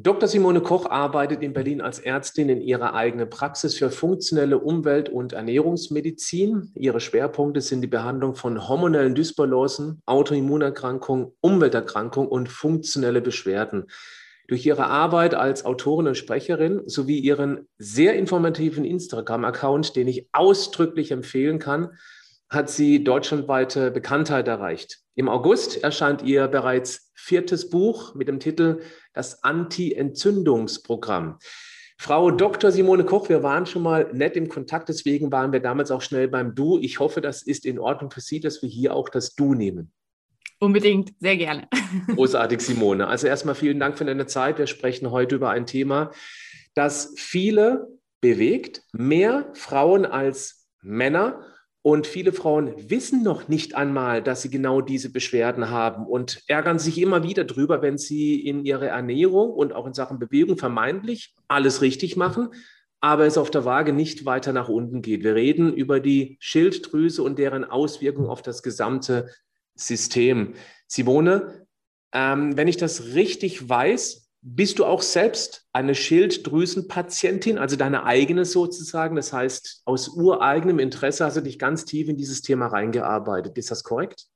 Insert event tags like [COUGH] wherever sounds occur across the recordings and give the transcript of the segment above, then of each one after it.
Dr. Simone Koch arbeitet in Berlin als Ärztin in ihrer eigenen Praxis für funktionelle Umwelt- und Ernährungsmedizin. Ihre Schwerpunkte sind die Behandlung von hormonellen Dysbalancen, Autoimmunerkrankungen, Umwelterkrankungen und funktionelle Beschwerden. Durch ihre Arbeit als Autorin und Sprecherin sowie ihren sehr informativen Instagram-Account, den ich ausdrücklich empfehlen kann, hat sie deutschlandweite Bekanntheit erreicht. Im August erscheint ihr bereits viertes Buch mit dem Titel Das Anti-Entzündungsprogramm. Frau Dr. Simone Koch, wir waren schon mal nett im Kontakt, deswegen waren wir damals auch schnell beim Du. Ich hoffe, das ist in Ordnung für Sie, dass wir hier auch das Du nehmen. Unbedingt, sehr gerne. [LAUGHS] Großartig, Simone. Also erstmal vielen Dank für deine Zeit. Wir sprechen heute über ein Thema, das viele bewegt, mehr Frauen als Männer. Und viele Frauen wissen noch nicht einmal, dass sie genau diese Beschwerden haben und ärgern sich immer wieder drüber, wenn sie in ihrer Ernährung und auch in Sachen Bewegung vermeintlich alles richtig machen, aber es auf der Waage nicht weiter nach unten geht. Wir reden über die Schilddrüse und deren Auswirkungen auf das gesamte System. Simone, ähm, wenn ich das richtig weiß, bist du auch selbst eine Schilddrüsenpatientin, also deine eigene sozusagen? Das heißt, aus ureigenem Interesse hast du dich ganz tief in dieses Thema reingearbeitet. Ist das korrekt?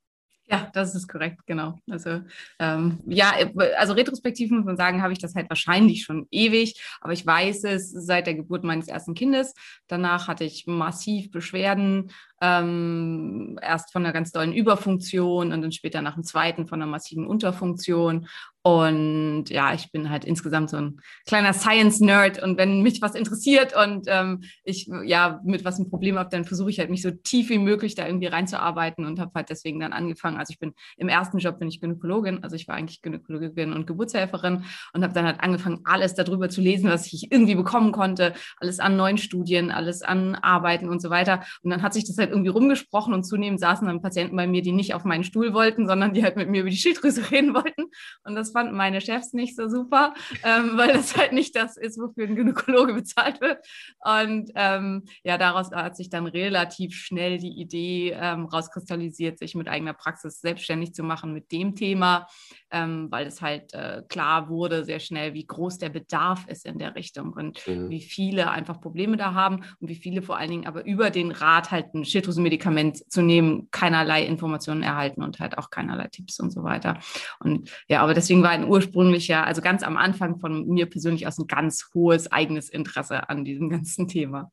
Ja, das ist korrekt, genau. Also ähm, ja, also retrospektiv muss man sagen, habe ich das halt wahrscheinlich schon ewig, aber ich weiß es seit der Geburt meines ersten Kindes. Danach hatte ich massiv Beschwerden, ähm, erst von einer ganz dollen Überfunktion und dann später nach dem zweiten von einer massiven Unterfunktion. Und ja, ich bin halt insgesamt so ein kleiner Science-Nerd. Und wenn mich was interessiert und ähm, ich ja mit was ein Problem habe, dann versuche ich halt mich so tief wie möglich da irgendwie reinzuarbeiten und habe halt deswegen dann angefangen. Also ich bin im ersten Job bin ich Gynäkologin, also ich war eigentlich Gynäkologin und Geburtshelferin und habe dann halt angefangen, alles darüber zu lesen, was ich irgendwie bekommen konnte, alles an neuen Studien, alles an Arbeiten und so weiter. Und dann hat sich das halt irgendwie rumgesprochen und zunehmend saßen dann Patienten bei mir, die nicht auf meinen Stuhl wollten, sondern die halt mit mir über die Schilddrüse [LAUGHS] reden wollten. Und das fanden meine Chefs nicht so super, ähm, [LAUGHS] weil das halt nicht das ist, wofür ein Gynäkologe [LAUGHS] bezahlt wird. Und ähm, ja, daraus hat sich dann relativ schnell die Idee ähm, rauskristallisiert, sich mit eigener Praxis selbstständig zu machen mit dem Thema, ähm, weil es halt äh, klar wurde sehr schnell, wie groß der Bedarf ist in der Richtung und mhm. wie viele einfach Probleme da haben und wie viele vor allen Dingen aber über den Rat halt ein Schilddrüsenmedikament zu nehmen, keinerlei Informationen erhalten und halt auch keinerlei Tipps und so weiter. Und ja, aber deswegen war ein ursprünglicher, also ganz am Anfang von mir persönlich aus ein ganz hohes eigenes Interesse an diesem ganzen Thema.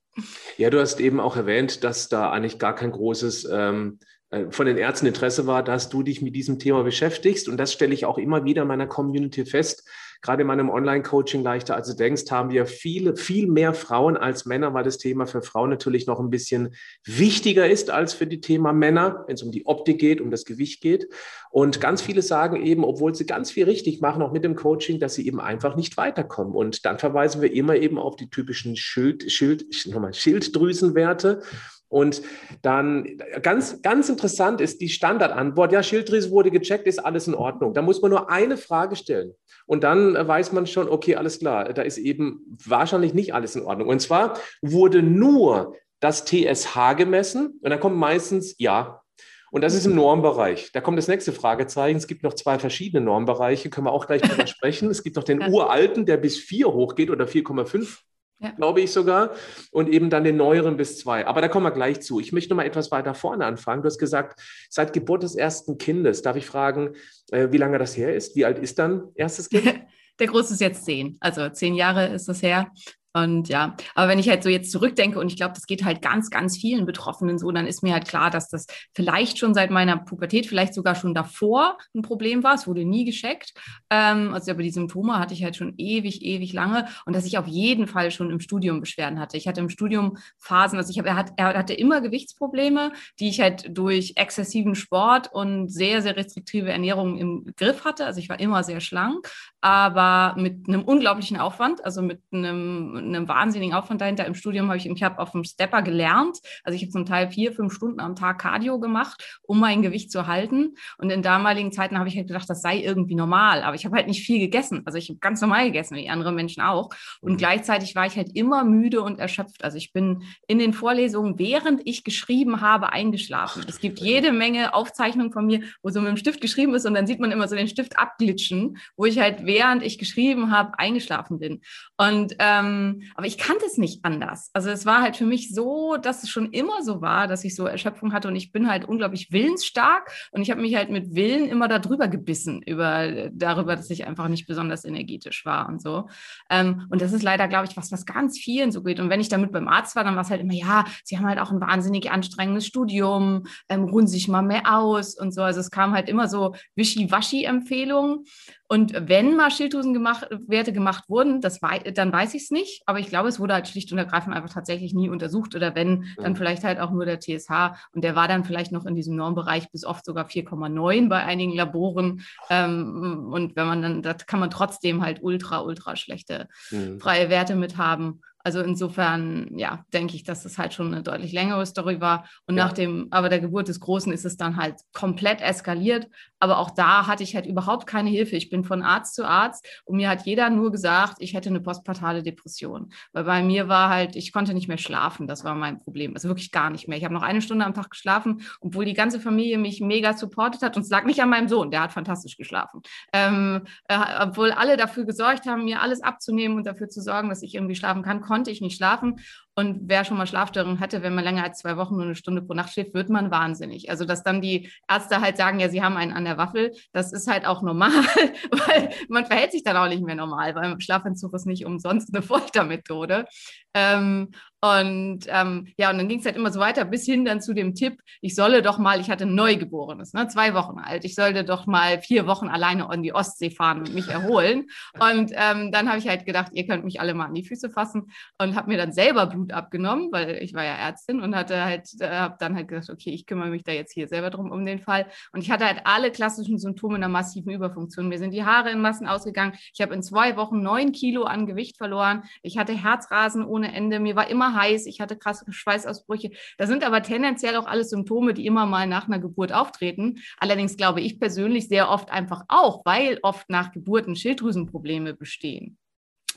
Ja, du hast eben auch erwähnt, dass da eigentlich gar kein großes ähm, äh, von den Ärzten Interesse war, dass du dich mit diesem Thema beschäftigst. Und das stelle ich auch immer wieder in meiner Community fest. Gerade in meinem Online-Coaching leichter als du denkst, haben wir viele, viel mehr Frauen als Männer, weil das Thema für Frauen natürlich noch ein bisschen wichtiger ist als für die Thema Männer, wenn es um die Optik geht, um das Gewicht geht. Und ganz viele sagen eben, obwohl sie ganz viel richtig machen, auch mit dem Coaching, dass sie eben einfach nicht weiterkommen. Und dann verweisen wir immer eben auf die typischen Schild, Schild, nochmal, Schilddrüsenwerte. Und dann ganz, ganz interessant ist die Standardantwort, ja, Schilddrüse wurde gecheckt, ist alles in Ordnung. Da muss man nur eine Frage stellen. Und dann weiß man schon, okay, alles klar, da ist eben wahrscheinlich nicht alles in Ordnung. Und zwar wurde nur das TSH gemessen und dann kommt meistens ja. Und das ist im Normbereich. Da kommt das nächste Fragezeichen. Es gibt noch zwei verschiedene Normbereiche, können wir auch gleich drüber [LAUGHS] sprechen. Es gibt noch den uralten, der bis 4 hochgeht oder 4,5 ja. glaube ich sogar, und eben dann den neueren bis zwei. Aber da kommen wir gleich zu. Ich möchte noch mal etwas weiter vorne anfangen. Du hast gesagt, seit Geburt des ersten Kindes. Darf ich fragen, äh, wie lange das her ist? Wie alt ist dann erstes Kind? [LAUGHS] Der Große ist jetzt zehn, also zehn Jahre ist das her. Und ja, aber wenn ich halt so jetzt zurückdenke und ich glaube, das geht halt ganz, ganz vielen Betroffenen so, dann ist mir halt klar, dass das vielleicht schon seit meiner Pubertät, vielleicht sogar schon davor ein Problem war. Es wurde nie gescheckt. Ähm, also aber die Symptome hatte ich halt schon ewig, ewig lange und dass ich auf jeden Fall schon im Studium Beschwerden hatte. Ich hatte im Studium Phasen, also ich habe, er, hat, er hatte immer Gewichtsprobleme, die ich halt durch exzessiven Sport und sehr, sehr restriktive Ernährung im Griff hatte. Also ich war immer sehr schlank, aber mit einem unglaublichen Aufwand, also mit einem einen wahnsinnigen Aufwand dahinter. Im Studium habe ich, ich habe auf dem Stepper gelernt. Also ich habe zum Teil vier, fünf Stunden am Tag Cardio gemacht, um mein Gewicht zu halten. Und in damaligen Zeiten habe ich halt gedacht, das sei irgendwie normal. Aber ich habe halt nicht viel gegessen. Also ich habe ganz normal gegessen, wie andere Menschen auch. Und mhm. gleichzeitig war ich halt immer müde und erschöpft. Also ich bin in den Vorlesungen, während ich geschrieben habe, eingeschlafen. Es gibt jede Menge Aufzeichnungen von mir, wo so mit dem Stift geschrieben ist und dann sieht man immer so den Stift abglitschen, wo ich halt während ich geschrieben habe, eingeschlafen bin. Und ähm, aber ich kannte es nicht anders. Also es war halt für mich so, dass es schon immer so war, dass ich so Erschöpfung hatte und ich bin halt unglaublich willensstark und ich habe mich halt mit Willen immer darüber gebissen, über darüber, dass ich einfach nicht besonders energetisch war und so. Ähm, und das ist leider, glaube ich, was, was ganz vielen so geht. Und wenn ich damit beim Arzt war, dann war es halt immer, ja, sie haben halt auch ein wahnsinnig anstrengendes Studium, ähm, ruhen sich mal mehr aus und so. Also es kam halt immer so Wischi-Waschi-Empfehlungen. Und wenn mal Schilddrüsenwerte gemacht wurden, das wei dann weiß ich es nicht. Aber ich glaube, es wurde halt schlicht und ergreifend einfach tatsächlich nie untersucht. Oder wenn, dann vielleicht halt auch nur der TSH. Und der war dann vielleicht noch in diesem Normbereich bis oft sogar 4,9 bei einigen Laboren. Ähm, und wenn man dann, das kann man trotzdem halt ultra, ultra schlechte mhm. freie Werte mit haben. Also insofern, ja, denke ich, dass es halt schon eine deutlich längere Story war. Und ja. nach dem, aber der Geburt des Großen ist es dann halt komplett eskaliert. Aber auch da hatte ich halt überhaupt keine Hilfe. Ich bin von Arzt zu Arzt und mir hat jeder nur gesagt, ich hätte eine postpartale Depression. Weil bei mir war halt, ich konnte nicht mehr schlafen. Das war mein Problem. Also wirklich gar nicht mehr. Ich habe noch eine Stunde am Tag geschlafen, obwohl die ganze Familie mich mega supportet hat. Und es lag nicht an meinem Sohn, der hat fantastisch geschlafen. Ähm, äh, obwohl alle dafür gesorgt haben, mir alles abzunehmen und dafür zu sorgen, dass ich irgendwie schlafen kann, konnte ich nicht schlafen. Und wer schon mal Schlafstörungen hatte, wenn man länger als zwei Wochen nur eine Stunde pro Nacht schläft, wird man wahnsinnig. Also, dass dann die Ärzte halt sagen, ja, sie haben einen an der Waffel, das ist halt auch normal, [LAUGHS] weil man verhält sich dann auch nicht mehr normal, weil Schlafentzug ist nicht umsonst eine Foltermethode. Ähm, und ähm, ja, und dann ging es halt immer so weiter, bis hin dann zu dem Tipp, ich solle doch mal, ich hatte ein Neugeborenes, ne, zwei Wochen alt, ich sollte doch mal vier Wochen alleine an die Ostsee fahren und mich erholen. Und ähm, dann habe ich halt gedacht, ihr könnt mich alle mal an die Füße fassen und habe mir dann selber Blut abgenommen, weil ich war ja Ärztin und hatte halt, äh, habe dann halt gesagt, okay, ich kümmere mich da jetzt hier selber drum um den Fall. Und ich hatte halt alle klassischen Symptome einer massiven Überfunktion. Mir sind die Haare in Massen ausgegangen. Ich habe in zwei Wochen neun Kilo an Gewicht verloren. Ich hatte Herzrasen ohne Ende. Mir war immer heiß, ich hatte krasse Schweißausbrüche. Das sind aber tendenziell auch alles Symptome, die immer mal nach einer Geburt auftreten. Allerdings glaube ich persönlich sehr oft einfach auch, weil oft nach Geburten Schilddrüsenprobleme bestehen.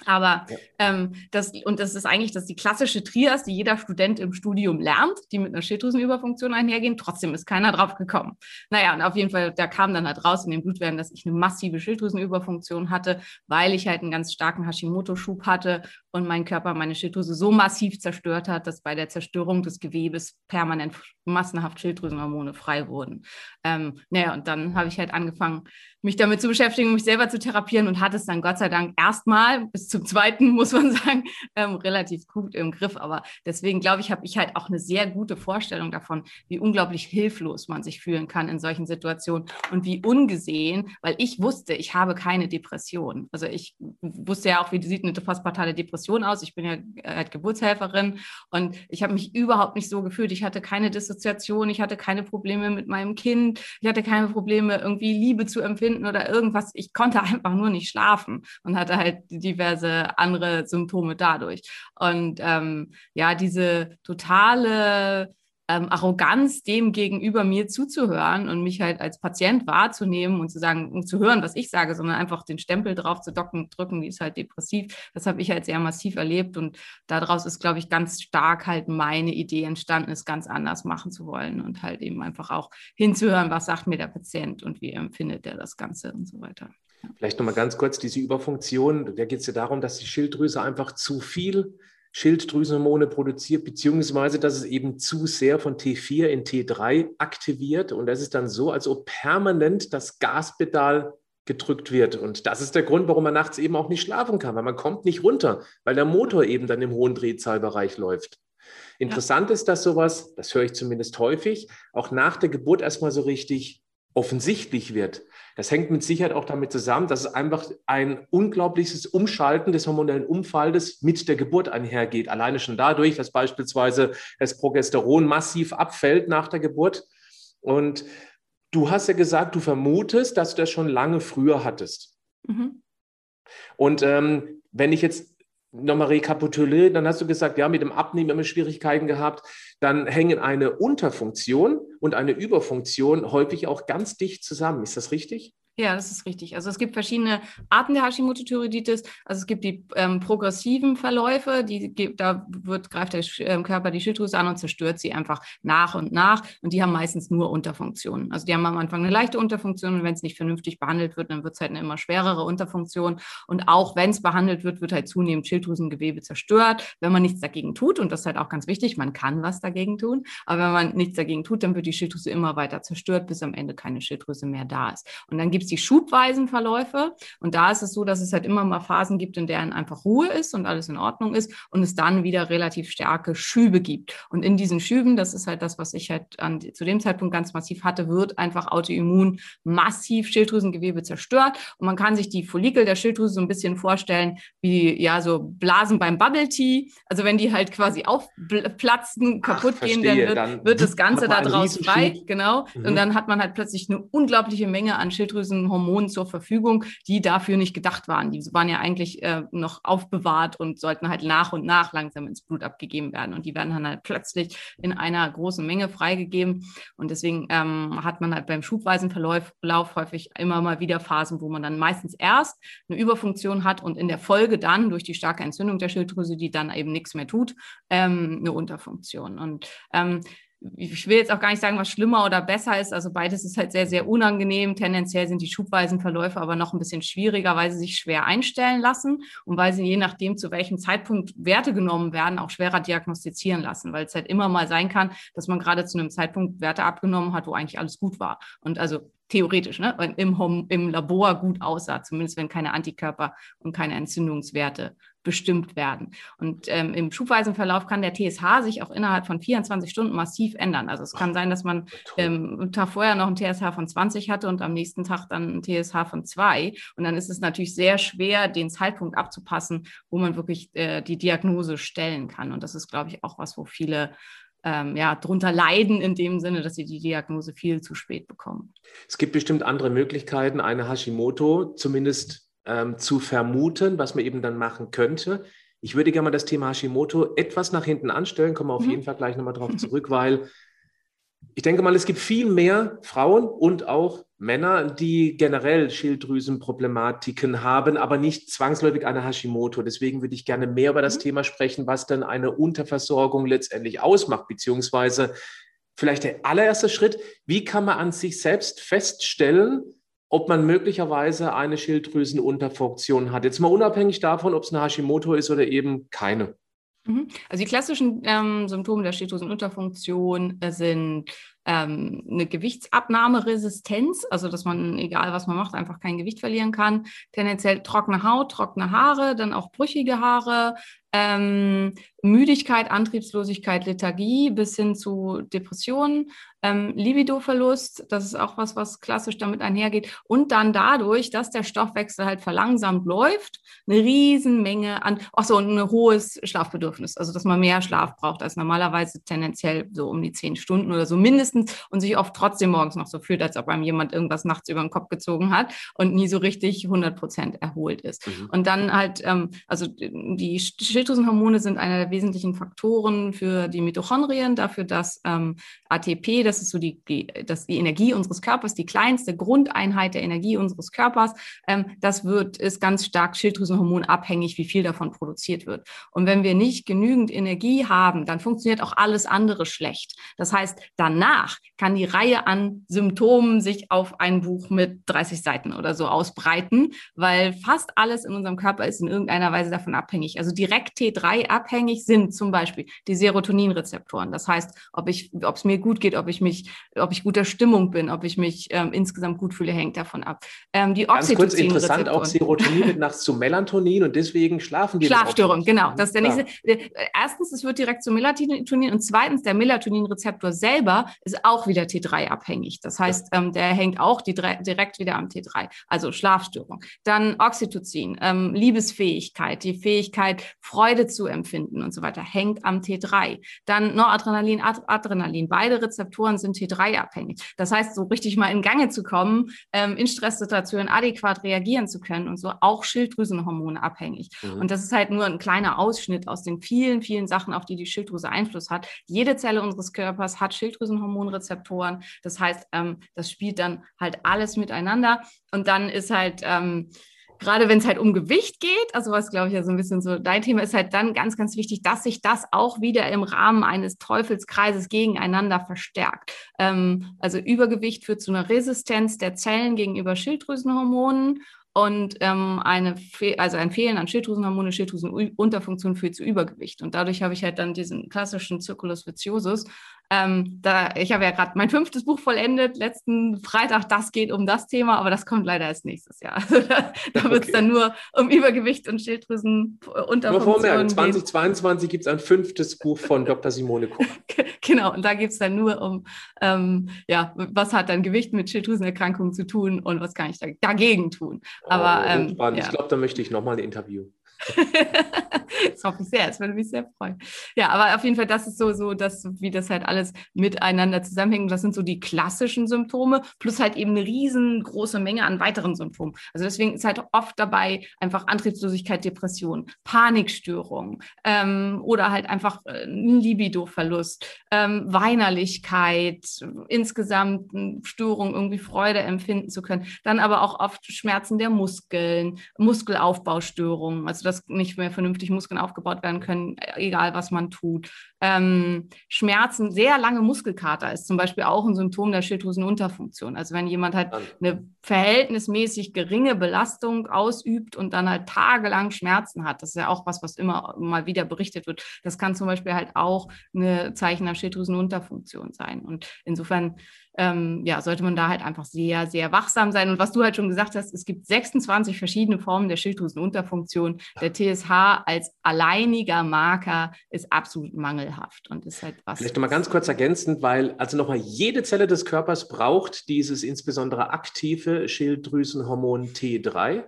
Aber ja. ähm, das, und das ist eigentlich das die klassische Trias, die jeder Student im Studium lernt, die mit einer Schilddrüsenüberfunktion einhergehen. Trotzdem ist keiner drauf gekommen. Naja, und auf jeden Fall, da kam dann halt raus in den Blutwerten, dass ich eine massive Schilddrüsenüberfunktion hatte, weil ich halt einen ganz starken Hashimoto-Schub hatte und mein Körper meine Schilddrüse so massiv zerstört hat, dass bei der Zerstörung des Gewebes permanent massenhaft Schilddrüsenhormone frei wurden. Ähm, naja, und dann habe ich halt angefangen, mich damit zu beschäftigen, mich selber zu therapieren und hatte es dann Gott sei Dank erstmal bis zum zweiten, [LAUGHS] muss man sagen, ähm, relativ gut im Griff. Aber deswegen glaube ich, habe ich halt auch eine sehr gute Vorstellung davon, wie unglaublich hilflos man sich fühlen kann in solchen Situationen und wie ungesehen, weil ich wusste, ich habe keine Depression. Also ich wusste ja auch, wie sieht eine postpartale Depression aus. Ich bin ja äh, halt Geburtshelferin und ich habe mich überhaupt nicht so gefühlt. Ich hatte keine Dissoziation, ich hatte keine Probleme mit meinem Kind, ich hatte keine Probleme, irgendwie Liebe zu empfinden finden oder irgendwas. Ich konnte [LAUGHS] einfach nur nicht schlafen und hatte halt diverse andere Symptome dadurch. Und ähm, ja, diese totale ähm, Arroganz dem gegenüber mir zuzuhören und mich halt als Patient wahrzunehmen und zu sagen, um zu hören, was ich sage, sondern einfach den Stempel drauf zu docken, drücken, die ist halt depressiv. Das habe ich halt sehr massiv erlebt und daraus ist, glaube ich, ganz stark halt meine Idee entstanden, es ganz anders machen zu wollen und halt eben einfach auch hinzuhören, was sagt mir der Patient und wie empfindet er das Ganze und so weiter. Vielleicht nochmal ganz kurz diese Überfunktion. Da geht es ja darum, dass die Schilddrüse einfach zu viel Schilddrüsenhormone produziert, beziehungsweise dass es eben zu sehr von T4 in T3 aktiviert. Und das ist dann so, als ob permanent das Gaspedal gedrückt wird. Und das ist der Grund, warum man nachts eben auch nicht schlafen kann, weil man kommt nicht runter, weil der Motor eben dann im hohen Drehzahlbereich läuft. Interessant ja. ist, dass sowas, das höre ich zumindest häufig, auch nach der Geburt erstmal so richtig offensichtlich wird. Das hängt mit Sicherheit auch damit zusammen, dass es einfach ein unglaubliches Umschalten des hormonellen Umfaltes mit der Geburt einhergeht. Alleine schon dadurch, dass beispielsweise das Progesteron massiv abfällt nach der Geburt. Und du hast ja gesagt, du vermutest, dass du das schon lange früher hattest. Mhm. Und ähm, wenn ich jetzt nochmal rekapitulieren, dann hast du gesagt, ja, mit dem Abnehmen immer Schwierigkeiten gehabt. Dann hängen eine Unterfunktion und eine Überfunktion häufig auch ganz dicht zusammen. Ist das richtig? Ja, das ist richtig. Also es gibt verschiedene Arten der Hashimoto-Thyreoiditis. Also es gibt die ähm, progressiven Verläufe, die, da wird, greift der ähm, Körper die Schilddrüse an und zerstört sie einfach nach und nach. Und die haben meistens nur Unterfunktionen. Also die haben am Anfang eine leichte Unterfunktion und wenn es nicht vernünftig behandelt wird, dann wird es halt eine immer schwerere Unterfunktion. Und auch wenn es behandelt wird, wird halt zunehmend Schilddrüsengewebe zerstört, wenn man nichts dagegen tut. Und das ist halt auch ganz wichtig, man kann was dagegen tun. Aber wenn man nichts dagegen tut, dann wird die Schilddrüse immer weiter zerstört, bis am Ende keine Schilddrüse mehr da ist. Und dann gibt gibt es die schubweisen Verläufe. Und da ist es so, dass es halt immer mal Phasen gibt, in denen einfach Ruhe ist und alles in Ordnung ist und es dann wieder relativ starke Schübe gibt. Und in diesen Schüben, das ist halt das, was ich halt an, zu dem Zeitpunkt ganz massiv hatte, wird einfach Autoimmun massiv Schilddrüsengewebe zerstört. Und man kann sich die Follikel der Schilddrüse so ein bisschen vorstellen wie, ja, so Blasen beim Bubble Tea. Also wenn die halt quasi aufplatzen, kaputt Ach, gehen, dann wird, dann wird das Ganze da draus frei. Genau. Mhm. Und dann hat man halt plötzlich eine unglaubliche Menge an Schilddrüsen Hormonen zur Verfügung, die dafür nicht gedacht waren. Die waren ja eigentlich äh, noch aufbewahrt und sollten halt nach und nach langsam ins Blut abgegeben werden. Und die werden dann halt plötzlich in einer großen Menge freigegeben. Und deswegen ähm, hat man halt beim schubweisen Verlauf häufig immer mal wieder Phasen, wo man dann meistens erst eine Überfunktion hat und in der Folge dann durch die starke Entzündung der Schilddrüse, die dann eben nichts mehr tut, ähm, eine Unterfunktion. Und ähm, ich will jetzt auch gar nicht sagen, was schlimmer oder besser ist. Also beides ist halt sehr, sehr unangenehm. Tendenziell sind die schubweisen Verläufe aber noch ein bisschen schwieriger, weil sie sich schwer einstellen lassen und weil sie je nachdem, zu welchem Zeitpunkt Werte genommen werden, auch schwerer diagnostizieren lassen, weil es halt immer mal sein kann, dass man gerade zu einem Zeitpunkt Werte abgenommen hat, wo eigentlich alles gut war. Und also theoretisch, ne, im, Home, im Labor gut aussah, zumindest wenn keine Antikörper und keine Entzündungswerte bestimmt werden. Und ähm, im schubweisen Verlauf kann der TSH sich auch innerhalb von 24 Stunden massiv ändern. Also es kann sein, dass man ähm, am Tag vorher noch ein TSH von 20 hatte und am nächsten Tag dann ein TSH von 2. Und dann ist es natürlich sehr schwer, den Zeitpunkt abzupassen, wo man wirklich äh, die Diagnose stellen kann. Und das ist, glaube ich, auch was, wo viele ähm, ja, drunter leiden in dem Sinne, dass sie die Diagnose viel zu spät bekommen. Es gibt bestimmt andere Möglichkeiten, eine Hashimoto zumindest ähm, zu vermuten, was man eben dann machen könnte. Ich würde gerne mal das Thema Hashimoto etwas nach hinten anstellen, kommen wir auf mhm. jeden Fall gleich nochmal drauf zurück, weil ich denke mal, es gibt viel mehr Frauen und auch Männer, die generell Schilddrüsenproblematiken haben, aber nicht zwangsläufig eine Hashimoto. Deswegen würde ich gerne mehr über das mhm. Thema sprechen, was dann eine Unterversorgung letztendlich ausmacht, beziehungsweise vielleicht der allererste Schritt, wie kann man an sich selbst feststellen, ob man möglicherweise eine Schilddrüsenunterfunktion hat. Jetzt mal unabhängig davon, ob es eine Hashimoto ist oder eben keine. Mhm. Also die klassischen ähm, Symptome der Schilddrüsenunterfunktion äh, sind ähm, eine Gewichtsabnahmeresistenz, also dass man, egal was man macht, einfach kein Gewicht verlieren kann. Tendenziell trockene Haut, trockene Haare, dann auch brüchige Haare, ähm, Müdigkeit, Antriebslosigkeit, Lethargie bis hin zu Depressionen, ähm, Libidoverlust, das ist auch was, was klassisch damit einhergeht. Und dann dadurch, dass der Stoffwechsel halt verlangsamt läuft, eine Riesenmenge an, ach so, ein hohes Schlafbedürfnis, also dass man mehr Schlaf braucht als normalerweise tendenziell so um die zehn Stunden oder so mindestens und sich oft trotzdem morgens noch so fühlt, als ob einem jemand irgendwas nachts über den Kopf gezogen hat und nie so richtig 100 Prozent erholt ist. Mhm. Und dann halt, ähm, also die Schilddrüsenhormone sind einer der wesentlichen Faktoren für die Mitochondrien, dafür, dass ähm, ATP, das ist so die, die, das, die Energie unseres Körpers, die kleinste Grundeinheit der Energie unseres Körpers, ähm, das wird, ist ganz stark Schilddrüsenhormon abhängig, wie viel davon produziert wird. Und wenn wir nicht genügend Energie haben, dann funktioniert auch alles andere schlecht. Das heißt, danach kann die Reihe an Symptomen sich auf ein Buch mit 30 Seiten oder so ausbreiten, weil fast alles in unserem Körper ist in irgendeiner Weise davon abhängig. Also direkt T3 abhängig sind zum Beispiel die Serotoninrezeptoren. Das heißt, ob ich, ob es mir gut geht, ob ich mich, ob ich guter Stimmung bin, ob ich mich ähm, insgesamt gut fühle, hängt davon ab. Ähm, die Ganz kurz interessant, auch Serotonin wird nachts zu Melatonin und deswegen schlafen die. Schlafstörung, genau. Das ist der nächste. Äh, erstens, es wird direkt zu Melatonin und zweitens, der Melatoninrezeptor selber ist ist auch wieder T3 abhängig. Das heißt, ähm, der hängt auch die, direkt wieder am T3. Also Schlafstörung. Dann Oxytocin, ähm, Liebesfähigkeit, die Fähigkeit, Freude zu empfinden und so weiter, hängt am T3. Dann Noradrenalin, Ad Adrenalin. Beide Rezeptoren sind T3 abhängig. Das heißt, so richtig mal in Gange zu kommen, ähm, in Stresssituationen adäquat reagieren zu können und so auch Schilddrüsenhormone abhängig. Mhm. Und das ist halt nur ein kleiner Ausschnitt aus den vielen, vielen Sachen, auf die die Schilddrüse Einfluss hat. Jede Zelle unseres Körpers hat Schilddrüsenhormonrezeptoren. Das heißt, ähm, das spielt dann halt alles miteinander. Und dann ist halt ähm, gerade wenn es halt um Gewicht geht, also was glaube ich ja so ein bisschen so dein Thema ist halt dann ganz, ganz wichtig, dass sich das auch wieder im Rahmen eines Teufelskreises gegeneinander verstärkt. Ähm, also Übergewicht führt zu einer Resistenz der Zellen gegenüber Schilddrüsenhormonen und ähm, eine also ein Fehlen an Schilddrüsenhormone, Schilddrüsenunterfunktion führt zu Übergewicht. Und dadurch habe ich halt dann diesen klassischen Circulus viciosus, ähm, da, ich habe ja gerade mein fünftes Buch vollendet, letzten Freitag, das geht um das Thema, aber das kommt leider erst nächstes Jahr. [LAUGHS] Also da, da wird es okay. dann nur um Übergewicht und Schilddrüsen Nur vormerken, 2022 gibt es ein fünftes Buch von [LAUGHS] Dr. Simone Koch. genau, und da geht es dann nur um, ähm, ja, was hat dann Gewicht mit Schilddrüsenerkrankungen zu tun und was kann ich da, dagegen tun. Aber, oh, ähm, ja. Ich glaube, da möchte ich nochmal ein Interview. [LAUGHS] das hoffe ich sehr, das würde mich sehr freuen. Ja, aber auf jeden Fall, das ist so, so dass, wie das halt alles miteinander zusammenhängt. Das sind so die klassischen Symptome, plus halt eben eine riesengroße Menge an weiteren Symptomen. Also deswegen ist halt oft dabei einfach Antriebslosigkeit, Depression, Panikstörung ähm, oder halt einfach äh, ein Libidoverlust, ähm, Weinerlichkeit, insgesamt Störung, irgendwie Freude empfinden zu können. Dann aber auch oft Schmerzen der Muskeln, Muskelaufbaustörungen, also das dass nicht mehr vernünftig Muskeln aufgebaut werden können, egal was man tut. Ähm, Schmerzen, sehr lange Muskelkater ist zum Beispiel auch ein Symptom der Schilddrüsenunterfunktion. Also wenn jemand halt eine verhältnismäßig geringe Belastung ausübt und dann halt tagelang Schmerzen hat, das ist ja auch was, was immer mal wieder berichtet wird. Das kann zum Beispiel halt auch eine Zeichen der Schilddrüsenunterfunktion sein. Und insofern ähm, ja, sollte man da halt einfach sehr, sehr wachsam sein. Und was du halt schon gesagt hast, es gibt 26 verschiedene Formen der Schilddrüsenunterfunktion. Der TSH als alleiniger Marker ist absolut mangelhaft und ist halt was. Vielleicht nochmal ganz kurz ergänzend, weil also nochmal jede Zelle des Körpers braucht dieses insbesondere aktive Schilddrüsenhormon T3.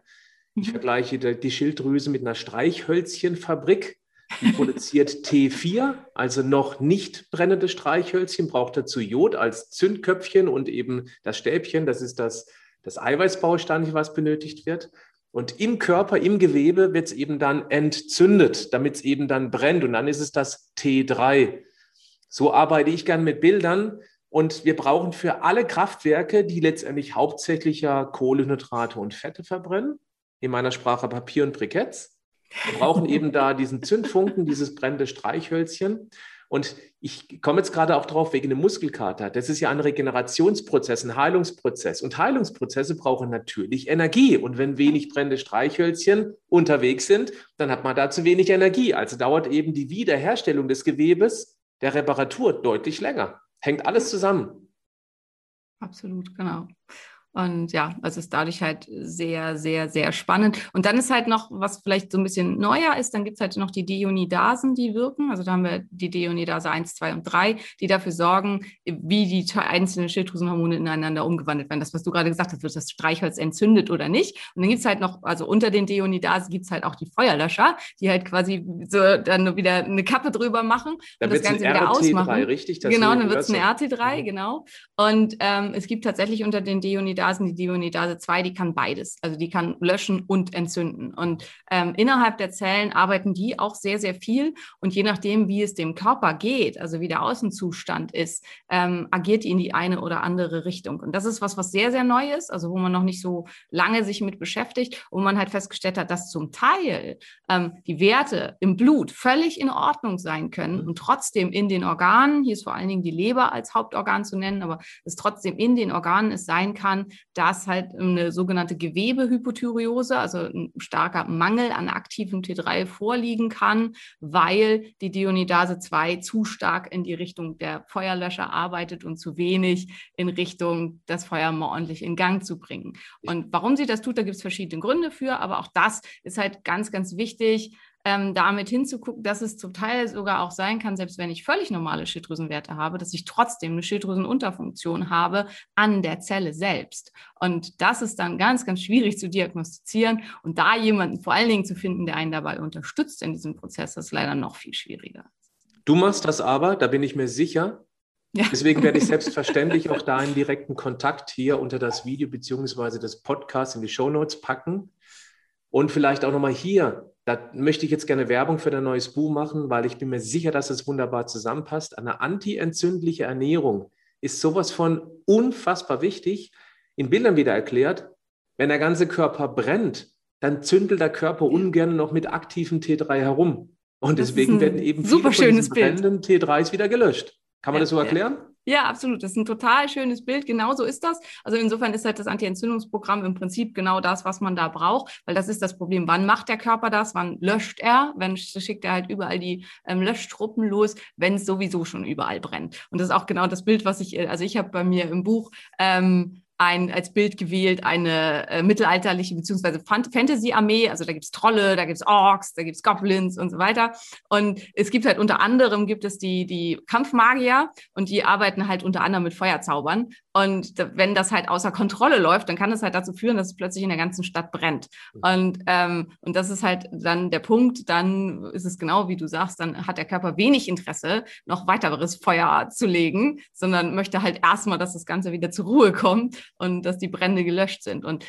Ich mhm. vergleiche die Schilddrüse mit einer Streichhölzchenfabrik. Die produziert T4, also noch nicht brennende Streichhölzchen, braucht dazu Jod als Zündköpfchen und eben das Stäbchen, das ist das, das Eiweißbaustein, was benötigt wird. Und im Körper, im Gewebe wird es eben dann entzündet, damit es eben dann brennt. Und dann ist es das T3. So arbeite ich gern mit Bildern. Und wir brauchen für alle Kraftwerke, die letztendlich hauptsächlich ja Kohlenhydrate und Fette verbrennen, in meiner Sprache Papier und Briketts, wir brauchen eben da diesen Zündfunken, dieses brennende Streichhölzchen. Und ich komme jetzt gerade auch drauf wegen dem Muskelkater. Das ist ja ein Regenerationsprozess, ein Heilungsprozess. Und Heilungsprozesse brauchen natürlich Energie. Und wenn wenig brennende Streichhölzchen unterwegs sind, dann hat man da zu wenig Energie. Also dauert eben die Wiederherstellung des Gewebes, der Reparatur deutlich länger. Hängt alles zusammen. Absolut, genau. Und ja, also ist dadurch halt sehr, sehr, sehr spannend. Und dann ist halt noch, was vielleicht so ein bisschen neuer ist, dann gibt es halt noch die Deonidasen, die wirken. Also da haben wir die Deonidase 1, 2 und 3, die dafür sorgen, wie die einzelnen Schilddrüsenhormone ineinander umgewandelt werden. Das, was du gerade gesagt hast, wird das Streichholz entzündet oder nicht. Und dann gibt es halt noch, also unter den Deonidasen gibt es halt auch die Feuerlöscher, die halt quasi so dann wieder eine Kappe drüber machen dann und das Ganze wieder ausmachen. Richtig, genau, dann wird es eine RT3, mhm. genau. Und ähm, es gibt tatsächlich unter den Deonidasen Dionedasen, die Dionedase 2, die kann beides. Also die kann löschen und entzünden. Und ähm, innerhalb der Zellen arbeiten die auch sehr, sehr viel. Und je nachdem, wie es dem Körper geht, also wie der Außenzustand ist, ähm, agiert die in die eine oder andere Richtung. Und das ist was, was sehr, sehr neu ist, also wo man noch nicht so lange sich mit beschäftigt und man halt festgestellt hat, dass zum Teil ähm, die Werte im Blut völlig in Ordnung sein können mhm. und trotzdem in den Organen, hier ist vor allen Dingen die Leber als Hauptorgan zu nennen, aber es trotzdem in den Organen es sein kann, dass halt eine sogenannte Gewebehypothyreose, also ein starker Mangel an aktivem T3 vorliegen kann, weil die Dionidase 2 zu stark in die Richtung der Feuerlöscher arbeitet und zu wenig in Richtung das Feuer mal ordentlich in Gang zu bringen. Und warum sie das tut, da gibt es verschiedene Gründe für, aber auch das ist halt ganz, ganz wichtig ähm, damit hinzugucken, dass es zum Teil sogar auch sein kann, selbst wenn ich völlig normale Schilddrüsenwerte habe, dass ich trotzdem eine Schilddrüsenunterfunktion habe an der Zelle selbst. Und das ist dann ganz, ganz schwierig zu diagnostizieren. Und da jemanden vor allen Dingen zu finden, der einen dabei unterstützt in diesem Prozess, ist leider noch viel schwieriger. Du machst das aber, da bin ich mir sicher. Ja. Deswegen werde ich [LAUGHS] selbstverständlich auch da einen direkten Kontakt hier unter das Video beziehungsweise das Podcast in die Show Notes packen. Und vielleicht auch nochmal hier, da möchte ich jetzt gerne Werbung für dein neues Buch machen, weil ich bin mir sicher, dass es wunderbar zusammenpasst. Eine antientzündliche Ernährung ist sowas von unfassbar wichtig. In Bildern wieder erklärt, wenn der ganze Körper brennt, dann zündelt der Körper ungern noch mit aktivem T3 herum. Und deswegen werden eben super viele schönes von brennenden T3s wieder gelöscht. Kann man ja, das so erklären? Ja. Ja, absolut. Das ist ein total schönes Bild. Genau so ist das. Also insofern ist halt das Anti-Entzündungsprogramm im Prinzip genau das, was man da braucht, weil das ist das Problem. Wann macht der Körper das? Wann löscht er? Wenn schickt er halt überall die ähm, Löschtruppen los, wenn es sowieso schon überall brennt. Und das ist auch genau das Bild, was ich, äh, also ich habe bei mir im Buch ähm, ein, als Bild gewählt eine äh, mittelalterliche bzw. Fantasy-Armee. Also da gibt es Trolle, da gibt es Orks, da gibt es Goblins und so weiter. Und es gibt halt unter anderem gibt es die, die Kampfmagier und die arbeiten halt unter anderem mit Feuerzaubern. Und wenn das halt außer Kontrolle läuft, dann kann das halt dazu führen, dass es plötzlich in der ganzen Stadt brennt. Und, ähm, und das ist halt dann der Punkt, dann ist es genau wie du sagst, dann hat der Körper wenig Interesse, noch weiteres Feuer zu legen, sondern möchte halt erstmal, dass das Ganze wieder zur Ruhe kommt und dass die Brände gelöscht sind. Und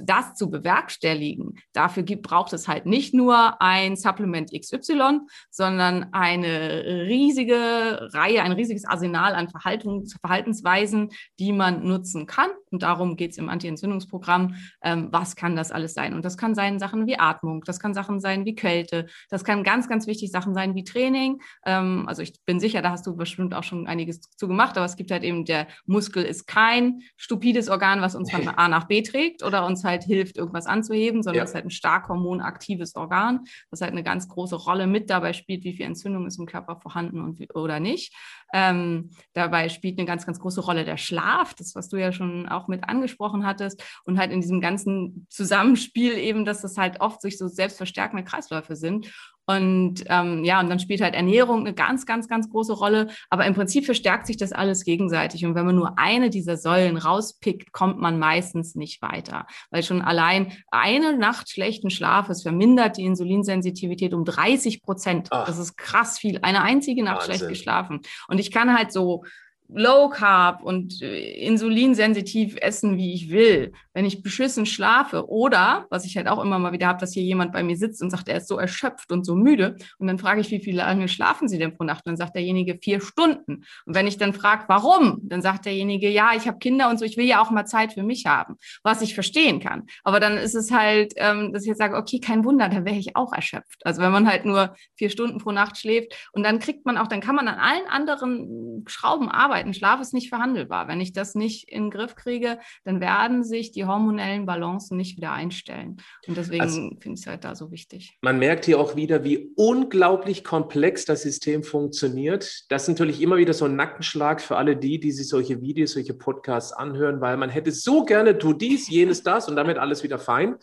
das zu bewerkstelligen, dafür gibt, braucht es halt nicht nur ein Supplement XY, sondern eine riesige Reihe, ein riesiges Arsenal an Verhaltungs Verhaltensweisen, die man nutzen kann. Und darum geht es im Anti-Entzündungsprogramm. Ähm, was kann das alles sein? Und das kann sein Sachen wie Atmung, das kann Sachen sein wie Kälte, das kann ganz, ganz wichtig Sachen sein wie Training. Ähm, also ich bin sicher, da hast du bestimmt auch schon einiges zu gemacht, aber es gibt halt eben, der Muskel ist kein stupides Organ, was uns von [LAUGHS] A nach B trägt oder uns halt hilft, irgendwas anzuheben, sondern ja. es ist halt ein stark hormonaktives Organ, das halt eine ganz große Rolle mit dabei spielt, wie viel Entzündung ist im Körper vorhanden und wie, oder nicht. Ähm, dabei spielt eine ganz, ganz große Rolle der Schlaf, das, was du ja schon auch mit angesprochen hattest. Und halt in diesem ganzen Zusammenspiel eben, dass das halt oft sich so selbstverstärkende Kreisläufe sind. Und ähm, ja, und dann spielt halt Ernährung eine ganz, ganz, ganz große Rolle. Aber im Prinzip verstärkt sich das alles gegenseitig. Und wenn man nur eine dieser Säulen rauspickt, kommt man meistens nicht weiter. Weil schon allein eine Nacht schlechten Schlafes vermindert die Insulinsensitivität um 30 Prozent. Das ist krass viel. Eine einzige Nacht Wahnsinn. schlecht geschlafen. Und ich kann halt so Low Carb und äh, insulinsensitiv essen, wie ich will, wenn ich beschissen schlafe oder, was ich halt auch immer mal wieder habe, dass hier jemand bei mir sitzt und sagt, er ist so erschöpft und so müde und dann frage ich, wie viele lange schlafen Sie denn pro Nacht? Und dann sagt derjenige vier Stunden. Und wenn ich dann frage, warum, dann sagt derjenige, ja, ich habe Kinder und so, ich will ja auch mal Zeit für mich haben, was ich verstehen kann. Aber dann ist es halt, ähm, dass ich jetzt sage, okay, kein Wunder, da wäre ich auch erschöpft. Also wenn man halt nur vier Stunden pro Nacht schläft und dann kriegt man auch, dann kann man an allen anderen Schrauben arbeiten arbeiten. Schlaf ist nicht verhandelbar. Wenn ich das nicht in den Griff kriege, dann werden sich die hormonellen Balancen nicht wieder einstellen. Und deswegen also, finde ich es halt da so wichtig. Man merkt hier auch wieder, wie unglaublich komplex das System funktioniert. Das ist natürlich immer wieder so ein Nackenschlag für alle die, die sich solche Videos, solche Podcasts anhören, weil man hätte so gerne, tu dies, jenes, das und damit alles wieder fein.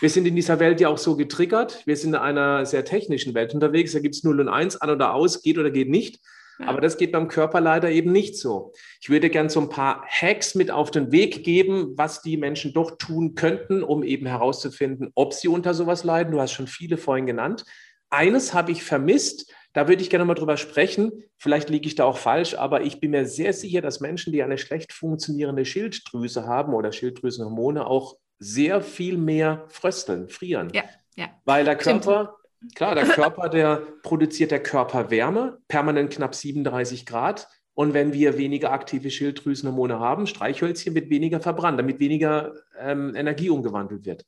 Wir sind in dieser Welt ja auch so getriggert. Wir sind in einer sehr technischen Welt unterwegs. Da gibt es 0 und 1, an oder aus, geht oder geht nicht. Aber das geht beim Körper leider eben nicht so. Ich würde gern so ein paar Hacks mit auf den Weg geben, was die Menschen doch tun könnten, um eben herauszufinden, ob sie unter sowas leiden. Du hast schon viele vorhin genannt. Eines habe ich vermisst, da würde ich gerne mal drüber sprechen. Vielleicht liege ich da auch falsch, aber ich bin mir sehr sicher, dass Menschen, die eine schlecht funktionierende Schilddrüse haben oder Schilddrüsenhormone, auch sehr viel mehr frösteln, frieren. Ja, ja. Weil der Körper Klar, der Körper, der produziert der Körper Wärme, permanent knapp 37 Grad. Und wenn wir weniger aktive Schilddrüsenhormone haben, Streichhölzchen wird weniger verbrannt, damit weniger ähm, Energie umgewandelt wird.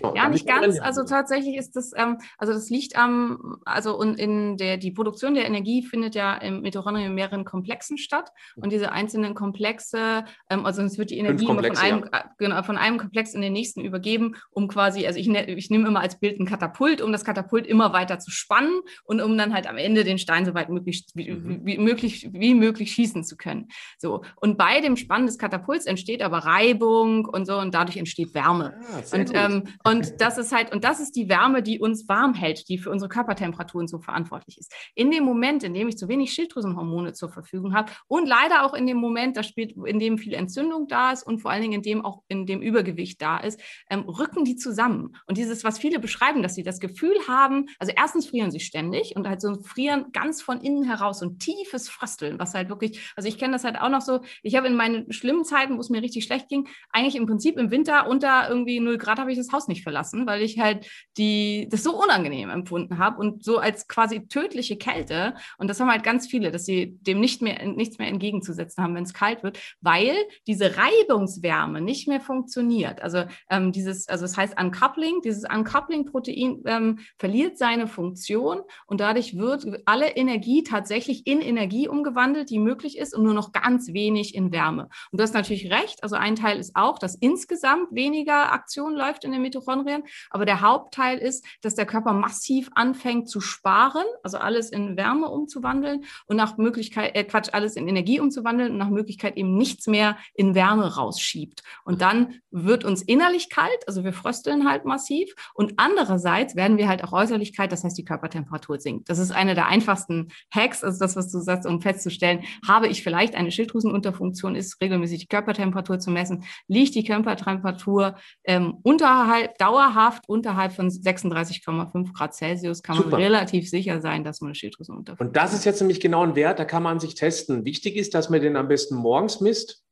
So, ja, nicht ganz. Also tatsächlich ist das, ähm, also das liegt am, also und in der, die Produktion der Energie findet ja im Mitochondrien in mehreren Komplexen statt. Und diese einzelnen Komplexe, ähm, also es wird die Energie immer von einem, ja. Äh, genau, von einem Komplex in den nächsten übergeben, um quasi, also ich, ne, ich nehme immer als Bild ein Katapult, um das Katapult immer weiter zu spannen und um dann halt am Ende den Stein so weit möglich, wie, mhm. wie, möglich, wie möglich schießen zu können. So. Und bei dem Spannen des Katapults entsteht aber Reibung und so und dadurch entsteht Wärme. Ah, und ähm, und das ist halt, und das ist die Wärme, die uns warm hält, die für unsere Körpertemperaturen so verantwortlich ist. In dem Moment, in dem ich zu wenig Schilddrüsenhormone zur Verfügung habe und leider auch in dem Moment, da spielt, in dem viel Entzündung da ist und vor allen Dingen in dem auch in dem Übergewicht da ist, ähm, rücken die zusammen. Und dieses, was viele beschreiben, dass sie das Gefühl haben, also erstens frieren sie ständig und halt so ein Frieren ganz von innen heraus, so tiefes Frösteln, was halt wirklich, also ich kenne das halt auch noch so, ich habe in meinen schlimmen Zeiten, wo es mir richtig schlecht ging, eigentlich im Prinzip im Winter unter irgendwie 0 Grad habe ich das Haus nicht verlassen, weil ich halt die, das so unangenehm empfunden habe und so als quasi tödliche Kälte. Und das haben halt ganz viele, dass sie dem nicht mehr, nichts mehr entgegenzusetzen haben, wenn es kalt wird, weil diese Reibungswärme nicht mehr funktioniert. Also ähm, dieses, also es das heißt Uncoupling, dieses Uncoupling-Protein ähm, verliert seine Funktion und dadurch wird alle Energie tatsächlich in Energie umgewandelt, die möglich ist und nur noch ganz wenig in Wärme. Und du hast natürlich recht. Also ein Teil ist auch, dass insgesamt weniger Aktion läuft in den Mitochondrien. Aber der Hauptteil ist, dass der Körper massiv anfängt zu sparen, also alles in Wärme umzuwandeln und nach Möglichkeit, äh Quatsch, alles in Energie umzuwandeln und nach Möglichkeit eben nichts mehr in Wärme rausschiebt. Und dann wird uns innerlich kalt, also wir frösteln halt massiv. Und andererseits werden wir halt auch äußerlich kalt, das heißt, die Körpertemperatur sinkt. Das ist eine der einfachsten Hacks, also das, was du sagst, um festzustellen, habe ich vielleicht eine Schilddrüsenunterfunktion, ist regelmäßig die Körpertemperatur zu messen. Liegt die Körpertemperatur ähm, unterhalb, dauerhaft unterhalb von 36,5 Grad Celsius, kann Super. man relativ sicher sein, dass man eine Schilddrüsenunterfunktion hat. Und das ist jetzt nämlich genau ein Wert, da kann man sich testen. Wichtig ist, dass man den am besten morgens misst.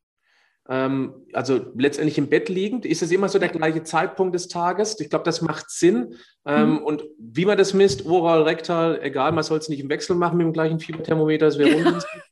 Ähm, also letztendlich im Bett liegend. Ist es immer so der gleiche Zeitpunkt des Tages? Ich glaube, das macht Sinn. Ähm, mhm. Und wie man das misst, oral, rektal, egal, man soll es nicht im Wechsel machen mit dem gleichen Fieberthermometer, das wäre [LAUGHS] ungünstig.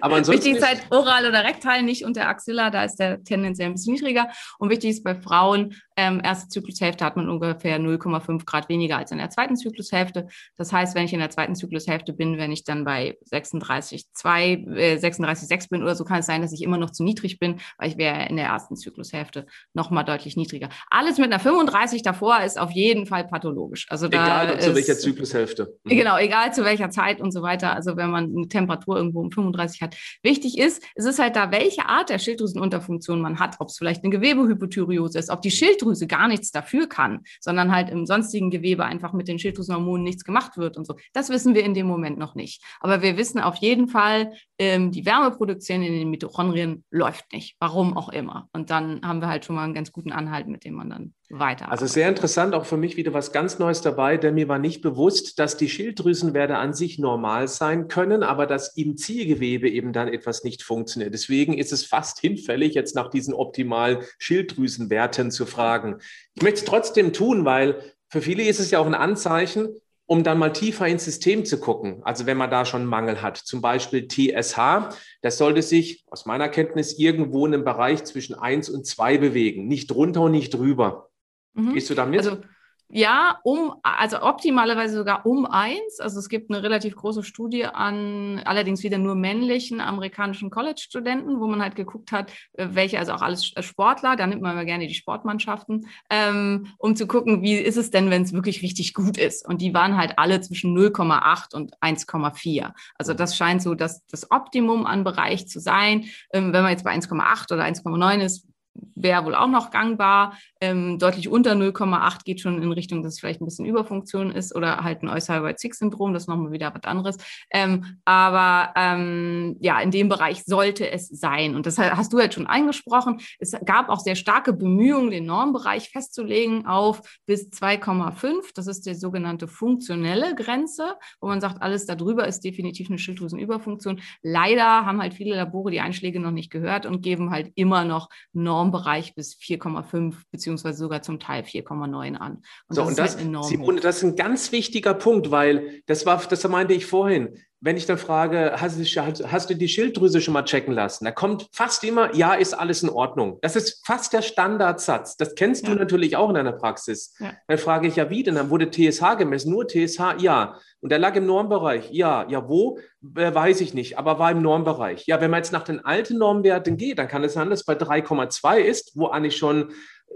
Aber ansonsten wichtig ist halt oral oder rektal, nicht unter Axilla, da ist der tendenziell ein bisschen niedriger. Und wichtig ist bei Frauen, ähm, erste Zyklushälfte hat man ungefähr 0,5 Grad weniger als in der zweiten Zyklushälfte. Das heißt, wenn ich in der zweiten Zyklushälfte bin, wenn ich dann bei 36,2, äh, 36,6 bin oder so, kann es sein, dass ich immer noch zu niedrig bin, weil ich wäre in der ersten Zyklushälfte nochmal deutlich niedriger. Alles mit einer 35 davor ist auf jeden Fall pathologisch. Also egal da zu welcher Zyklushälfte. Mhm. Genau, egal zu welcher Zeit und so weiter. Also wenn man eine Temperatur irgendwo um 35 hat. Wichtig ist, es ist halt da, welche Art der Schilddrüsenunterfunktion man hat, ob es vielleicht eine Gewebehypothyreose ist, ob die Schilddrüse Schilddrüse gar nichts dafür kann, sondern halt im sonstigen Gewebe einfach mit den Schilddrüsenhormonen nichts gemacht wird und so. Das wissen wir in dem Moment noch nicht. Aber wir wissen auf jeden Fall, ähm, die Wärmeproduktion in den Mitochondrien läuft nicht. Warum auch immer. Und dann haben wir halt schon mal einen ganz guten Anhalt, mit dem man dann weiter. Also sehr interessant, auch für mich wieder was ganz Neues dabei, denn mir war nicht bewusst, dass die Schilddrüsenwerte an sich normal sein können, aber dass im Zielgewebe eben dann etwas nicht funktioniert. Deswegen ist es fast hinfällig, jetzt nach diesen optimalen Schilddrüsenwerten zu fragen. Ich möchte es trotzdem tun, weil für viele ist es ja auch ein Anzeichen, um dann mal tiefer ins System zu gucken. Also wenn man da schon Mangel hat, zum Beispiel TSH, das sollte sich aus meiner Kenntnis irgendwo in einem Bereich zwischen 1 und 2 bewegen, nicht drunter und nicht drüber. Mhm. Gehst du damit? Also ja, um, also optimalerweise sogar um eins. Also es gibt eine relativ große Studie an allerdings wieder nur männlichen amerikanischen College-Studenten, wo man halt geguckt hat, äh, welche, also auch alles Sportler, da nimmt man immer gerne die Sportmannschaften, ähm, um zu gucken, wie ist es denn, wenn es wirklich richtig gut ist. Und die waren halt alle zwischen 0,8 und 1,4. Also das scheint so das, das Optimum an Bereich zu sein. Ähm, wenn man jetzt bei 1,8 oder 1,9 ist, wäre wohl auch noch gangbar. Ähm, deutlich unter 0,8 geht schon in Richtung, dass es vielleicht ein bisschen Überfunktion ist oder halt ein Eusalbert-Zick-Syndrom, das ist nochmal wieder was anderes. Ähm, aber ähm, ja, in dem Bereich sollte es sein. Und das hast du halt schon eingesprochen. Es gab auch sehr starke Bemühungen, den Normbereich festzulegen auf bis 2,5. Das ist die sogenannte funktionelle Grenze, wo man sagt, alles darüber ist definitiv eine Schilddrüsenüberfunktion. Leider haben halt viele Labore die Einschläge noch nicht gehört und geben halt immer noch Norm Normbereich bis 4,5 beziehungsweise sogar zum Teil 4,9 an. Und so, das und das, halt enorm Simone, das ist ein ganz wichtiger Punkt, weil das war, das meinte ich vorhin. Wenn ich dann frage, hast du, hast du die Schilddrüse schon mal checken lassen? Da kommt fast immer, ja, ist alles in Ordnung. Das ist fast der Standardsatz. Das kennst ja. du natürlich auch in deiner Praxis. Ja. Dann frage ich ja, wie denn? Dann wurde TSH gemessen, nur TSH, ja. Und der lag im Normbereich. Ja, ja, wo? Äh, weiß ich nicht, aber war im Normbereich. Ja, wenn man jetzt nach den alten Normwerten geht, dann kann es sein, dass es bei 3,2 ist, wo eigentlich schon,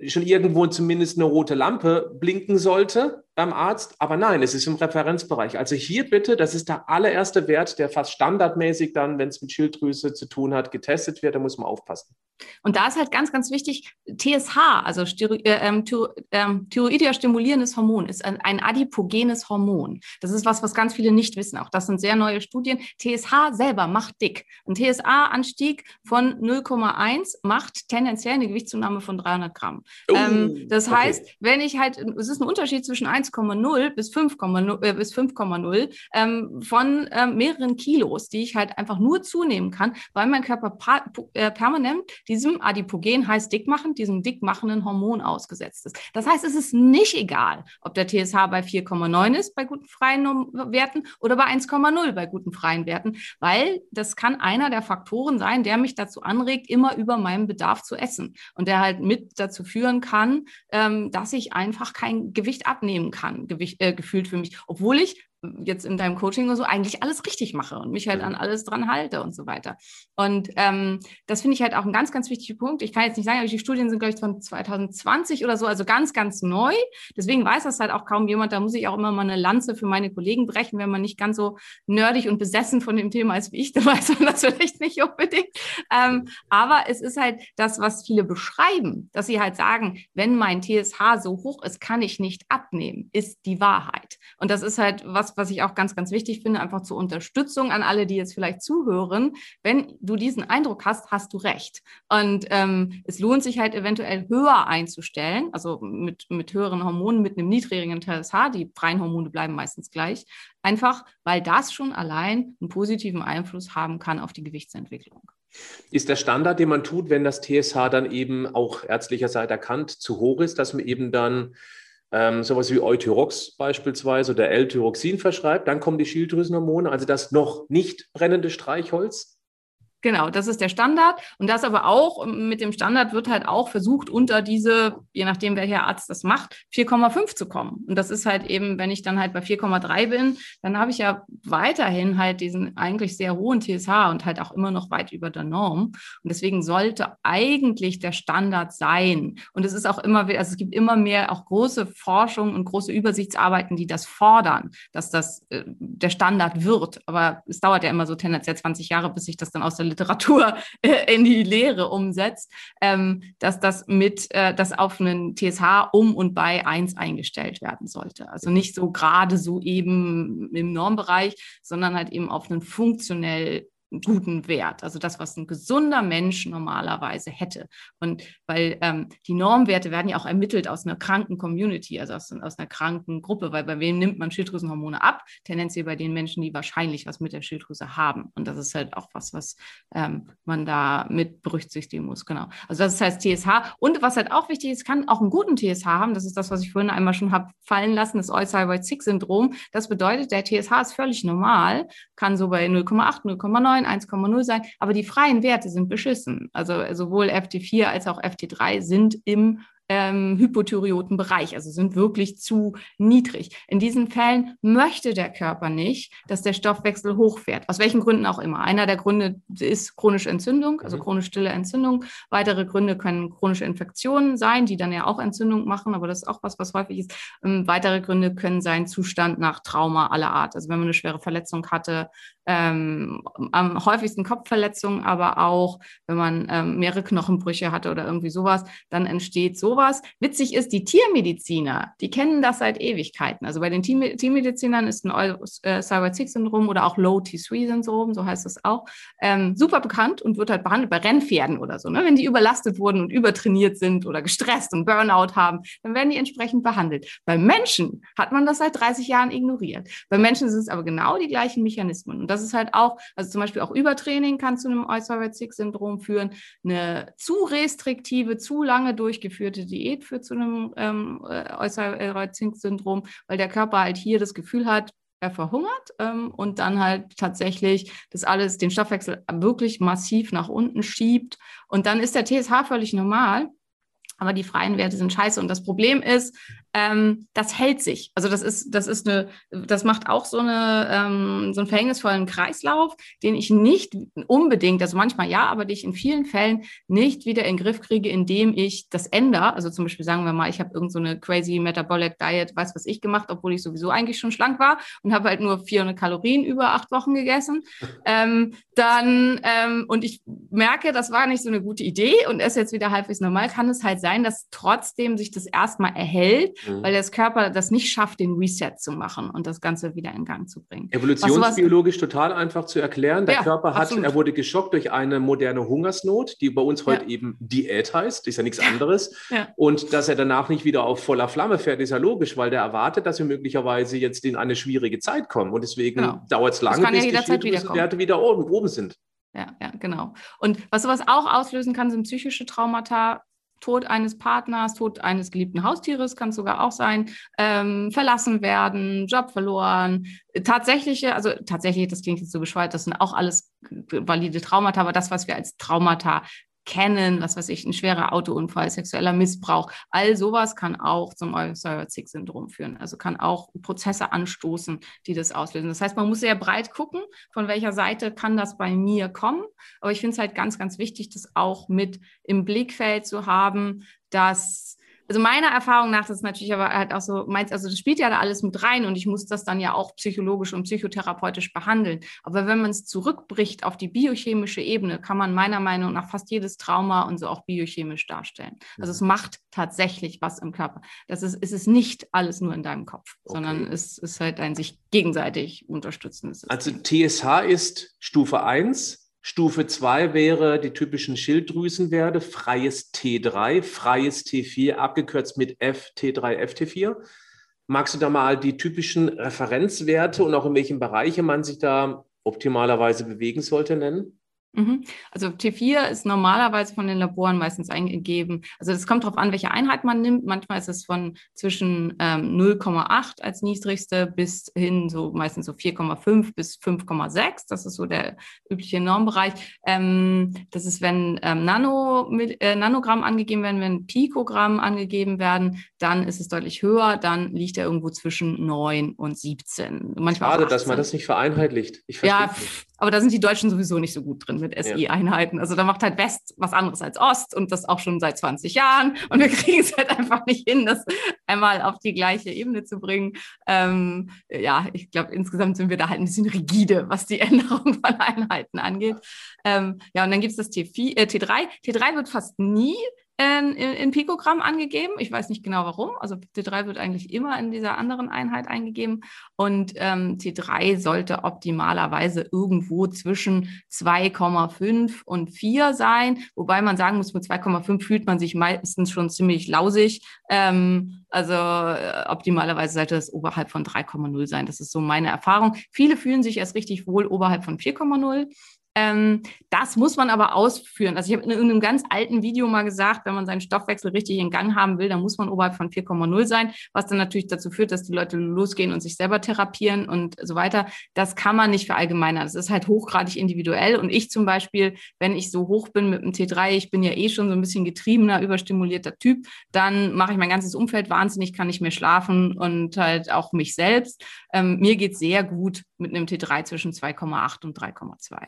schon irgendwo zumindest eine rote Lampe blinken sollte. Beim Arzt, aber nein, es ist im Referenzbereich. Also hier bitte, das ist der allererste Wert, der fast standardmäßig dann, wenn es mit Schilddrüse zu tun hat, getestet wird, da muss man aufpassen. Und da ist halt ganz, ganz wichtig, TSH, also äh, ähm, ähm, Thyroidia stimulierendes Hormon, ist ein, ein, adipogenes Hormon. Das ist was, was ganz viele nicht wissen. Auch das sind sehr neue Studien. TSH selber macht dick. Ein TSH-Anstieg von 0,1 macht tendenziell eine Gewichtszunahme von 300 Gramm. Oh, ähm, das okay. heißt, wenn ich halt, es ist ein Unterschied zwischen 1,0 bis 5,0 äh, bis 5,0 ähm, von ähm, mehreren Kilos, die ich halt einfach nur zunehmen kann, weil mein Körper äh, permanent diesem Adipogen heißt dickmachen, diesem dickmachenden Hormon ausgesetzt ist. Das heißt, es ist nicht egal, ob der TSH bei 4,9 ist bei guten freien Werten oder bei 1,0 bei guten freien Werten, weil das kann einer der Faktoren sein, der mich dazu anregt, immer über meinen Bedarf zu essen und der halt mit dazu führen kann, ähm, dass ich einfach kein Gewicht abnehmen kann, Gewicht, äh, gefühlt für mich, obwohl ich jetzt in deinem Coaching oder so eigentlich alles richtig mache und mich halt an alles dran halte und so weiter. Und ähm, das finde ich halt auch ein ganz, ganz wichtiger Punkt. Ich kann jetzt nicht sagen, aber die Studien sind, glaube ich, von 2020 oder so, also ganz, ganz neu. Deswegen weiß das halt auch kaum jemand. Da muss ich auch immer mal eine Lanze für meine Kollegen brechen, wenn man nicht ganz so nerdig und besessen von dem Thema ist wie ich, [LAUGHS] dann weiß man das vielleicht nicht unbedingt. Ähm, aber es ist halt das, was viele beschreiben, dass sie halt sagen, wenn mein TSH so hoch ist, kann ich nicht abnehmen, ist die Wahrheit. Und das ist halt was, was ich auch ganz, ganz wichtig finde, einfach zur Unterstützung an alle, die jetzt vielleicht zuhören. Wenn du diesen Eindruck hast, hast du recht. Und ähm, es lohnt sich halt eventuell höher einzustellen, also mit, mit höheren Hormonen, mit einem niedrigeren TSH. Die freien Hormone bleiben meistens gleich. Einfach, weil das schon allein einen positiven Einfluss haben kann auf die Gewichtsentwicklung. Ist der Standard, den man tut, wenn das TSH dann eben auch ärztlicherseits erkannt zu hoch ist, dass man eben dann ähm, sowas wie Euthyrox beispielsweise oder L-Tyroxin verschreibt, dann kommen die Schilddrüsenhormone, also das noch nicht brennende Streichholz. Genau, das ist der Standard. Und das aber auch, mit dem Standard wird halt auch versucht, unter diese, je nachdem welcher Arzt das macht, 4,5 zu kommen. Und das ist halt eben, wenn ich dann halt bei 4,3 bin, dann habe ich ja weiterhin halt diesen eigentlich sehr hohen TSH und halt auch immer noch weit über der Norm. Und deswegen sollte eigentlich der Standard sein. Und es ist auch immer, also es gibt immer mehr auch große Forschung und große Übersichtsarbeiten, die das fordern, dass das äh, der Standard wird. Aber es dauert ja immer so tendenziell 20 Jahre, bis sich das dann aus der Literatur äh, in die Lehre umsetzt, ähm, dass das mit, äh, das auf einen TSH um und bei 1 eingestellt werden sollte. Also nicht so gerade so eben im Normbereich, sondern halt eben auf einen funktionell guten Wert, also das, was ein gesunder Mensch normalerweise hätte. Und weil ähm, die Normwerte werden ja auch ermittelt aus einer kranken Community, also aus, aus einer kranken Gruppe, weil bei wem nimmt man Schilddrüsenhormone ab? Tendenziell bei den Menschen, die wahrscheinlich was mit der Schilddrüse haben. Und das ist halt auch was, was ähm, man da mit berücksichtigen muss. Genau. Also das heißt TSH. Und was halt auch wichtig ist, kann auch einen guten TSH haben. Das ist das, was ich vorhin einmal schon habe fallen lassen, das All-Thyroid-6-Syndrom. Das bedeutet, der TSH ist völlig normal, kann so bei 0,8, 0,9 1,0 sein, aber die freien Werte sind beschissen. Also sowohl FT4 als auch FT3 sind im ähm, Hypothyreotenbereich, also sind wirklich zu niedrig. In diesen Fällen möchte der Körper nicht, dass der Stoffwechsel hochfährt, aus welchen Gründen auch immer. Einer der Gründe ist chronische Entzündung, also mhm. chronisch stille Entzündung. Weitere Gründe können chronische Infektionen sein, die dann ja auch Entzündung machen, aber das ist auch was, was häufig ist. Ähm, weitere Gründe können sein Zustand nach Trauma aller Art. Also wenn man eine schwere Verletzung hatte, ähm, am häufigsten Kopfverletzungen, aber auch wenn man ähm, mehrere Knochenbrüche hatte oder irgendwie sowas, dann entsteht sowas. Witzig ist, die Tiermediziner, die kennen das seit Ewigkeiten. Also bei den Tiermedizinern ist ein äh, Thyroid-6-Syndrom oder auch Low T3-Syndrom, so heißt es auch, ähm, super bekannt und wird halt behandelt bei Rennpferden oder so. Ne? Wenn die überlastet wurden und übertrainiert sind oder gestresst und Burnout haben, dann werden die entsprechend behandelt. Bei Menschen hat man das seit 30 Jahren ignoriert. Bei Menschen sind es aber genau die gleichen Mechanismen. Und das ist halt auch, also zum Beispiel auch Übertraining kann zu einem Euceroid-Syndrom führen. Eine zu restriktive, zu lange durchgeführte Diät führt zu einem ähm, Euceroid-Syndrom, weil der Körper halt hier das Gefühl hat, er verhungert ähm, und dann halt tatsächlich das alles, den Stoffwechsel wirklich massiv nach unten schiebt. Und dann ist der TSH völlig normal, aber die freien Werte sind scheiße. Und das Problem ist, ähm, das hält sich. Also das ist, das ist eine, das macht auch so eine, ähm, so einen verhängnisvollen Kreislauf, den ich nicht unbedingt, also manchmal ja, aber die ich in vielen Fällen nicht wieder in den Griff kriege, indem ich das ändere. Also zum Beispiel sagen wir mal, ich habe irgendeine so crazy Metabolic Diet, weiß was ich gemacht, obwohl ich sowieso eigentlich schon schlank war und habe halt nur 400 Kalorien über acht Wochen gegessen. [LAUGHS] ähm, dann, ähm, und ich merke, das war nicht so eine gute Idee und ist jetzt wieder halbwegs normal, kann es halt sein, dass trotzdem sich das erstmal erhält, mhm. weil das Körper das nicht schafft, den Reset zu machen und das Ganze wieder in Gang zu bringen. Evolutionsbiologisch total einfach zu erklären. Der ja, Körper hat, absolut. er wurde geschockt durch eine moderne Hungersnot, die bei uns heute ja. eben Diät heißt, ist ja nichts anderes. Ja. Und dass er danach nicht wieder auf voller Flamme fährt, ist ja logisch, weil der erwartet, dass wir möglicherweise jetzt in eine schwierige Zeit kommen. Und deswegen genau. dauert es lange, bis die Schilddrüsenwerte wieder oben, oben sind. Ja, ja, genau. Und was sowas auch auslösen kann, sind psychische Traumata. Tod eines Partners, Tod eines geliebten Haustieres kann es sogar auch sein, ähm, verlassen werden, Job verloren, tatsächliche, also tatsächlich, das klingt jetzt so bescheuert, das sind auch alles valide Traumata, aber das, was wir als Traumata kennen, was weiß ich, ein schwerer Autounfall, sexueller Missbrauch, all sowas kann auch zum Euphoric-Syndrom führen. Also kann auch Prozesse anstoßen, die das auslösen. Das heißt, man muss sehr breit gucken, von welcher Seite kann das bei mir kommen. Aber ich finde es halt ganz, ganz wichtig, das auch mit im Blickfeld zu haben, dass also meiner Erfahrung nach, das ist natürlich aber halt auch so, meins, also das spielt ja da alles mit rein und ich muss das dann ja auch psychologisch und psychotherapeutisch behandeln. Aber wenn man es zurückbricht auf die biochemische Ebene, kann man meiner Meinung nach fast jedes Trauma und so auch biochemisch darstellen. Also es macht tatsächlich was im Körper. Das ist, es ist nicht alles nur in deinem Kopf, okay. sondern es ist halt ein sich gegenseitig unterstützendes. Also TSH ist Stufe 1 Stufe 2 wäre die typischen Schilddrüsenwerte, freies T3, freies T4, abgekürzt mit F, T3, FT4. Magst du da mal die typischen Referenzwerte und auch in welchen Bereichen man sich da optimalerweise bewegen sollte nennen? Mhm. Also T4 ist normalerweise von den Laboren meistens eingegeben. Also es kommt darauf an, welche Einheit man nimmt. Manchmal ist es von zwischen ähm, 0,8 als niedrigste bis hin so meistens so 4,5 bis 5,6. Das ist so der übliche Normbereich. Ähm, das ist, wenn ähm, Nano, äh, Nanogramm angegeben werden, wenn Pikogramm angegeben werden, dann ist es deutlich höher. Dann liegt er irgendwo zwischen 9 und 17. Manchmal Schade, dass man das nicht vereinheitlicht. Ich ja, aber da sind die Deutschen sowieso nicht so gut drin mit SI-Einheiten. Also da macht halt West was anderes als Ost und das auch schon seit 20 Jahren. Und wir [LAUGHS] kriegen es halt einfach nicht hin, das einmal auf die gleiche Ebene zu bringen. Ähm, ja, ich glaube, insgesamt sind wir da halt ein bisschen rigide, was die [LAUGHS] Änderung von Einheiten angeht. Ähm, ja, und dann gibt es das T4, äh, T3. T3 wird fast nie in, in, Pikogramm angegeben. Ich weiß nicht genau warum. Also T3 wird eigentlich immer in dieser anderen Einheit eingegeben. Und ähm, T3 sollte optimalerweise irgendwo zwischen 2,5 und 4 sein. Wobei man sagen muss, mit 2,5 fühlt man sich meistens schon ziemlich lausig. Ähm, also äh, optimalerweise sollte es oberhalb von 3,0 sein. Das ist so meine Erfahrung. Viele fühlen sich erst richtig wohl oberhalb von 4,0. Ähm, das muss man aber ausführen. Also ich habe in einem ganz alten Video mal gesagt, wenn man seinen Stoffwechsel richtig in Gang haben will, dann muss man oberhalb von 4,0 sein, was dann natürlich dazu führt, dass die Leute losgehen und sich selber therapieren und so weiter. Das kann man nicht verallgemeinern. Das ist halt hochgradig individuell. Und ich zum Beispiel, wenn ich so hoch bin mit dem T3, ich bin ja eh schon so ein bisschen getriebener, überstimulierter Typ, dann mache ich mein ganzes Umfeld wahnsinnig, kann nicht mehr schlafen und halt auch mich selbst. Ähm, mir geht sehr gut mit einem T3 zwischen 2,8 und 3,2.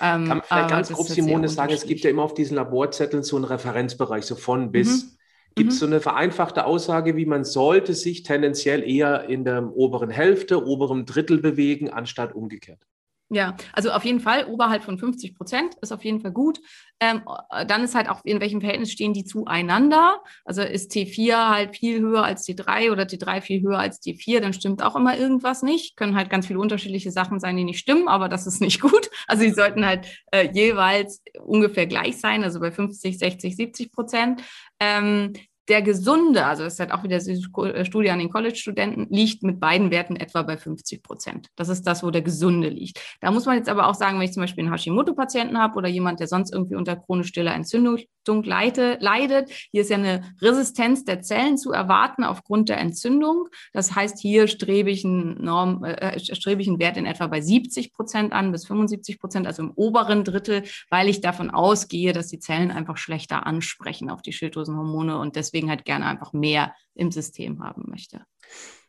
Ähm, Kann man vielleicht ganz grob, Simone, sagen, es gibt ja immer auf diesen Laborzetteln so einen Referenzbereich, so von bis. Mhm. Gibt es mhm. so eine vereinfachte Aussage, wie man sollte sich tendenziell eher in der oberen Hälfte, oberen Drittel bewegen, anstatt umgekehrt? Ja, also auf jeden Fall oberhalb von 50 Prozent ist auf jeden Fall gut. Ähm, dann ist halt auch, in welchem Verhältnis stehen die zueinander. Also ist T4 halt viel höher als T3 oder T3 viel höher als T4, dann stimmt auch immer irgendwas nicht. Können halt ganz viele unterschiedliche Sachen sein, die nicht stimmen, aber das ist nicht [LAUGHS] gut. Also die sollten halt äh, jeweils ungefähr gleich sein, also bei 50, 60, 70 Prozent. Ähm, der gesunde, also das ist halt auch wieder eine Studie an den College-Studenten, liegt mit beiden Werten etwa bei 50 Prozent. Das ist das, wo der gesunde liegt. Da muss man jetzt aber auch sagen, wenn ich zum Beispiel einen Hashimoto-Patienten habe oder jemand, der sonst irgendwie unter chronisch stiller Entzündung leite, leidet, hier ist ja eine Resistenz der Zellen zu erwarten aufgrund der Entzündung. Das heißt, hier strebe ich einen, Norm, äh, strebe ich einen Wert in etwa bei 70 Prozent an bis 75 Prozent, also im oberen Drittel, weil ich davon ausgehe, dass die Zellen einfach schlechter ansprechen auf die Schilddrüsenhormone und deswegen deswegen halt gerne einfach mehr im System haben möchte.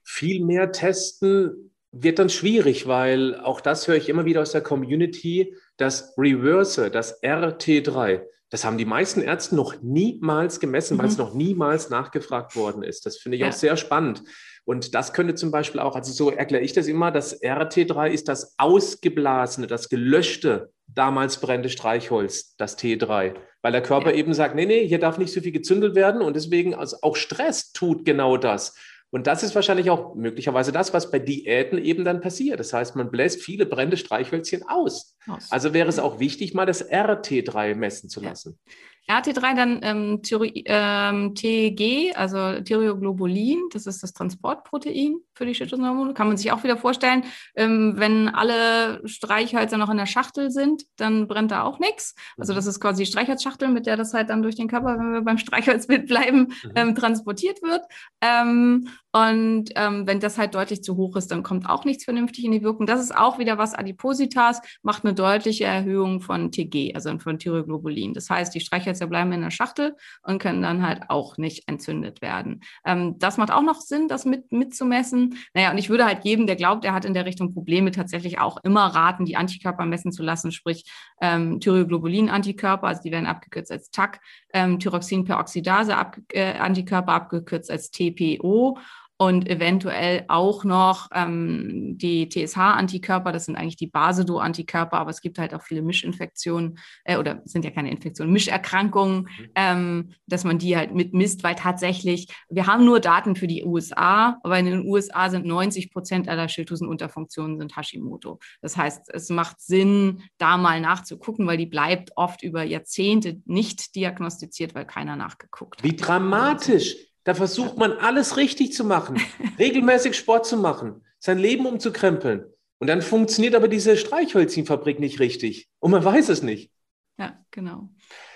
Viel mehr testen wird dann schwierig, weil auch das höre ich immer wieder aus der Community, das Reverse, das RT3, das haben die meisten Ärzte noch niemals gemessen, mhm. weil es noch niemals nachgefragt worden ist. Das finde ich ja. auch sehr spannend. Und das könnte zum Beispiel auch, also so erkläre ich das immer, das RT3 ist das ausgeblasene, das gelöschte, damals brennende Streichholz, das T3. Weil der Körper ja. eben sagt, nee, nee, hier darf nicht so viel gezündelt werden und deswegen also auch Stress tut genau das. Und das ist wahrscheinlich auch möglicherweise das, was bei Diäten eben dann passiert. Das heißt, man bläst viele brennende Streichhölzchen aus. aus. Also wäre es auch wichtig, mal das RT3 messen zu lassen. Ja. RT3 dann ähm, ähm, TG, also Thyroglobulin, das ist das Transportprotein für die Schilddrüsenhormone. Kann man sich auch wieder vorstellen, ähm, wenn alle Streichhölzer noch in der Schachtel sind, dann brennt da auch nichts. Also das ist quasi die Streichholzschachtel, mit der das halt dann durch den Körper, wenn wir beim Streichholzbild bleiben, mhm. ähm, transportiert wird. Ähm, und ähm, wenn das halt deutlich zu hoch ist, dann kommt auch nichts vernünftig in die Wirkung. Das ist auch wieder was Adipositas, macht eine deutliche Erhöhung von TG, also von Thyroglobulin. Das heißt, die Streichhölzer bleiben in der Schachtel und können dann halt auch nicht entzündet werden. Ähm, das macht auch noch Sinn, das mit, mitzumessen. Naja, und ich würde halt jedem, der glaubt, er hat in der Richtung Probleme, tatsächlich auch immer raten, die Antikörper messen zu lassen, sprich ähm, Thyroglobulin-Antikörper, also die werden abgekürzt als TAC, ähm, Thyroxinperoxidase-Antikörper äh, abgekürzt als TPO und eventuell auch noch ähm, die TSH-Antikörper, das sind eigentlich die Basedo-Antikörper, aber es gibt halt auch viele Mischinfektionen äh, oder sind ja keine Infektionen, Mischerkrankungen, mhm. ähm, dass man die halt mitmisst, weil tatsächlich, wir haben nur Daten für die USA, aber in den USA sind 90 Prozent aller Schilddrüsenunterfunktionen sind Hashimoto. Das heißt, es macht Sinn, da mal nachzugucken, weil die bleibt oft über Jahrzehnte nicht diagnostiziert, weil keiner nachgeguckt hat. Wie dramatisch. Da versucht man alles richtig zu machen, [LAUGHS] regelmäßig Sport zu machen, sein Leben umzukrempeln. Und dann funktioniert aber diese Streichhölzchenfabrik nicht richtig. Und man weiß es nicht. Ja, genau.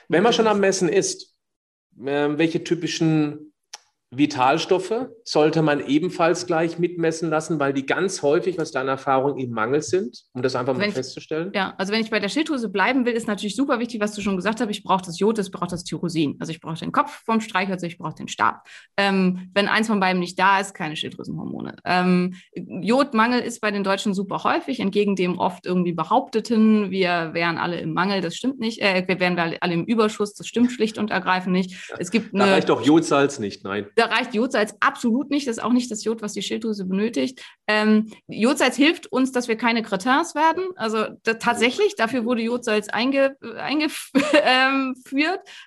Wenn man schon am Messen ist, äh, welche typischen Vitalstoffe sollte man ebenfalls gleich mitmessen lassen, weil die ganz häufig aus deiner Erfahrung im Mangel sind, um das einfach mal ich, festzustellen. Ja, also wenn ich bei der Schilddrüse bleiben will, ist natürlich super wichtig, was du schon gesagt hast. Ich brauche das Jod, ich brauche das Tyrosin. Also ich brauche den Kopf vom Streichholz, ich brauche den Stab. Ähm, wenn eins von beiden nicht da ist, keine Schilddrüsenhormone. Ähm, Jodmangel ist bei den Deutschen super häufig, entgegen dem oft irgendwie behaupteten, wir wären alle im Mangel. Das stimmt nicht. Äh, wir wären alle im Überschuss. Das stimmt schlicht und ergreifend nicht. Es gibt da reicht doch Jodsalz nicht, nein da reicht Jodsalz absolut nicht. Das ist auch nicht das Jod, was die Schilddrüse benötigt. Ähm, Jodsalz hilft uns, dass wir keine Cretins werden. Also da, tatsächlich, dafür wurde Jodsalz einge, eingeführt. [LAUGHS] Ähm,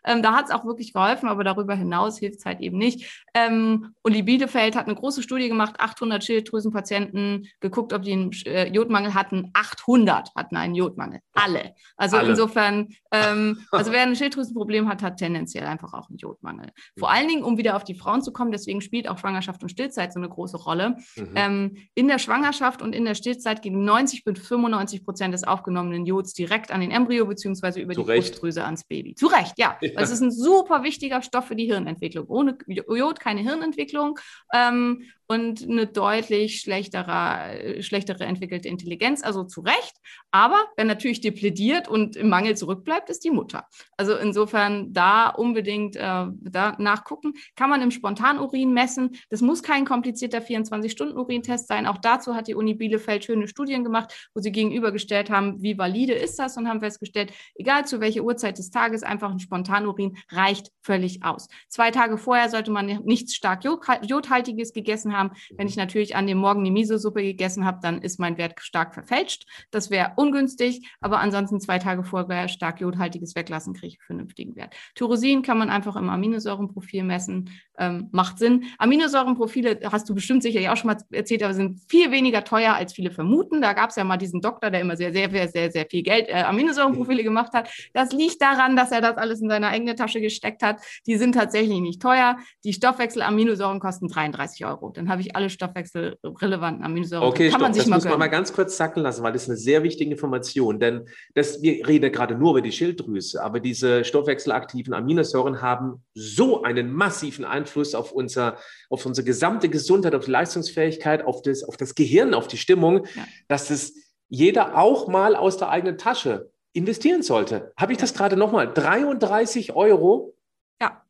ähm, da hat es auch wirklich geholfen, aber darüber hinaus hilft es halt eben nicht. Ähm, Uli Bielefeld hat eine große Studie gemacht, 800 Schilddrüsenpatienten geguckt, ob die einen äh, Jodmangel hatten. 800 hatten einen Jodmangel. Alle. Also Alle. insofern, ähm, [LAUGHS] also wer ein Schilddrüsenproblem hat, hat tendenziell einfach auch einen Jodmangel. Vor allen Dingen, um wieder auf die Frauen zu kommen, deswegen spielt auch Schwangerschaft und Stillzeit so eine große Rolle. Mhm. Ähm, in der Schwangerschaft und in der Stillzeit gehen 90 bis 95 Prozent des aufgenommenen Jods direkt an den Embryo beziehungsweise über Zu die Recht. Brustdrüse ans Baby. Zu Recht, ja. ja. Das ist ein super wichtiger Stoff für die Hirnentwicklung. Ohne Jod keine Hirnentwicklung. Ähm, und eine deutlich schlechtere, schlechtere entwickelte Intelligenz, also zu Recht. Aber wer natürlich deplädiert und im Mangel zurückbleibt, ist die Mutter. Also insofern da unbedingt äh, da nachgucken. Kann man im Spontanurin messen. Das muss kein komplizierter 24-Stunden-Urintest sein. Auch dazu hat die Uni Bielefeld schöne Studien gemacht, wo sie gegenübergestellt haben, wie valide ist das und haben festgestellt, egal zu welcher Uhrzeit des Tages, einfach ein Spontanurin reicht völlig aus. Zwei Tage vorher sollte man nichts stark Jodhaltiges gegessen haben. Wenn ich natürlich an dem Morgen die Miso-Suppe gegessen habe, dann ist mein Wert stark verfälscht. Das wäre ungünstig, aber ansonsten zwei Tage vorher stark jodhaltiges weglassen, kriege ich einen vernünftigen Wert. Tyrosin kann man einfach im Aminosäurenprofil messen, ähm, macht Sinn. Aminosäurenprofile hast du bestimmt sicherlich auch schon mal erzählt, aber sind viel weniger teuer, als viele vermuten. Da gab es ja mal diesen Doktor, der immer sehr, sehr, sehr, sehr, sehr viel Geld äh, Aminosäurenprofile gemacht hat. Das liegt daran, dass er das alles in seine eigene Tasche gesteckt hat. Die sind tatsächlich nicht teuer. Die Stoffwechselaminosäuren kosten 33 Euro. Dann habe ich alle stoffwechselrelevanten Aminosäuren. Okay, Kann stopp, man sich das mal muss man mal ganz kurz sacken lassen, weil das ist eine sehr wichtige Information. Denn das, wir reden gerade nur über die Schilddrüse, aber diese stoffwechselaktiven Aminosäuren haben so einen massiven Einfluss auf, unser, auf unsere gesamte Gesundheit, auf die Leistungsfähigkeit, auf das, auf das Gehirn, auf die Stimmung, ja. dass es jeder auch mal aus der eigenen Tasche investieren sollte. Habe ich das gerade nochmal? 33 Euro Ja.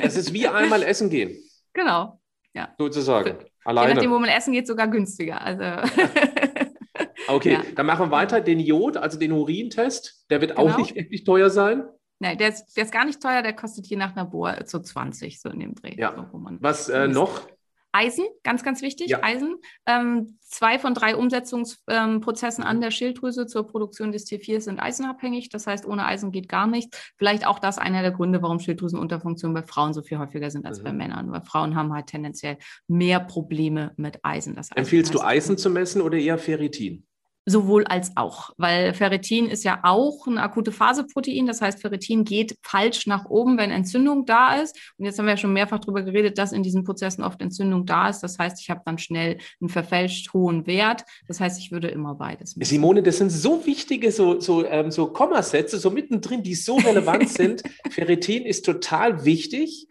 das ist wie einmal [LAUGHS] essen gehen. Genau. Ja. Sozusagen. Alleine. Je nachdem, wo man essen geht, sogar günstiger. Also. [LAUGHS] okay, ja. dann machen wir weiter. Den Jod, also den Urintest, der wird genau. auch nicht wirklich teuer sein. Nein, der ist, der ist gar nicht teuer, der kostet je nach Labor so 20, so in dem Dreh. Ja. So, Was äh, noch? Eisen, ganz, ganz wichtig, ja. Eisen. Ähm, zwei von drei Umsetzungsprozessen ähm, an der Schilddrüse zur Produktion des T4 sind eisenabhängig. Das heißt, ohne Eisen geht gar nichts. Vielleicht auch das einer der Gründe, warum Schilddrüsenunterfunktionen bei Frauen so viel häufiger sind als mhm. bei Männern. Weil Frauen haben halt tendenziell mehr Probleme mit Eisen. Eisen Empfiehlst du Eisen zu messen oder eher Ferritin? Sowohl als auch, weil Ferritin ist ja auch ein akute Phaseprotein. Das heißt, Ferritin geht falsch nach oben, wenn Entzündung da ist. Und jetzt haben wir ja schon mehrfach darüber geredet, dass in diesen Prozessen oft Entzündung da ist. Das heißt, ich habe dann schnell einen verfälscht hohen Wert. Das heißt, ich würde immer beides machen. Simone, das sind so wichtige so, so, ähm, so Kommasätze, so mittendrin, die so relevant [LAUGHS] sind. Ferritin ist total wichtig.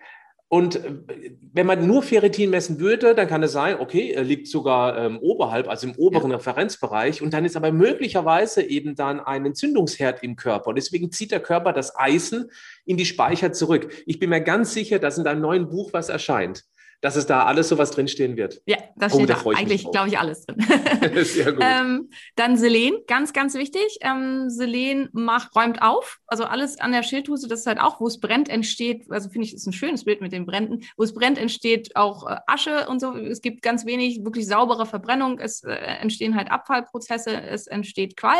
Und äh, wenn man nur Ferritin messen würde, dann kann es sein, okay, er liegt sogar ähm, oberhalb, also im oberen ja. Referenzbereich. Und dann ist aber möglicherweise eben dann ein Entzündungsherd im Körper. Und deswegen zieht der Körper das Eisen in die Speicher zurück. Ich bin mir ganz sicher, dass in deinem neuen Buch was erscheint dass es da alles sowas drinstehen wird. Ja, da steht oh, da eigentlich, glaube ich, alles drin. [LAUGHS] Sehr gut. ähm, dann Selen, ganz, ganz wichtig. Ähm, Selen macht, räumt auf. Also alles an der Schilddrüse, das ist halt auch, wo es brennt, entsteht, also finde ich, ist ein schönes Bild mit den Bränden, wo es brennt, entsteht auch äh, Asche und so. Es gibt ganz wenig wirklich saubere Verbrennung. Es äh, entstehen halt Abfallprozesse, es entsteht Qualm.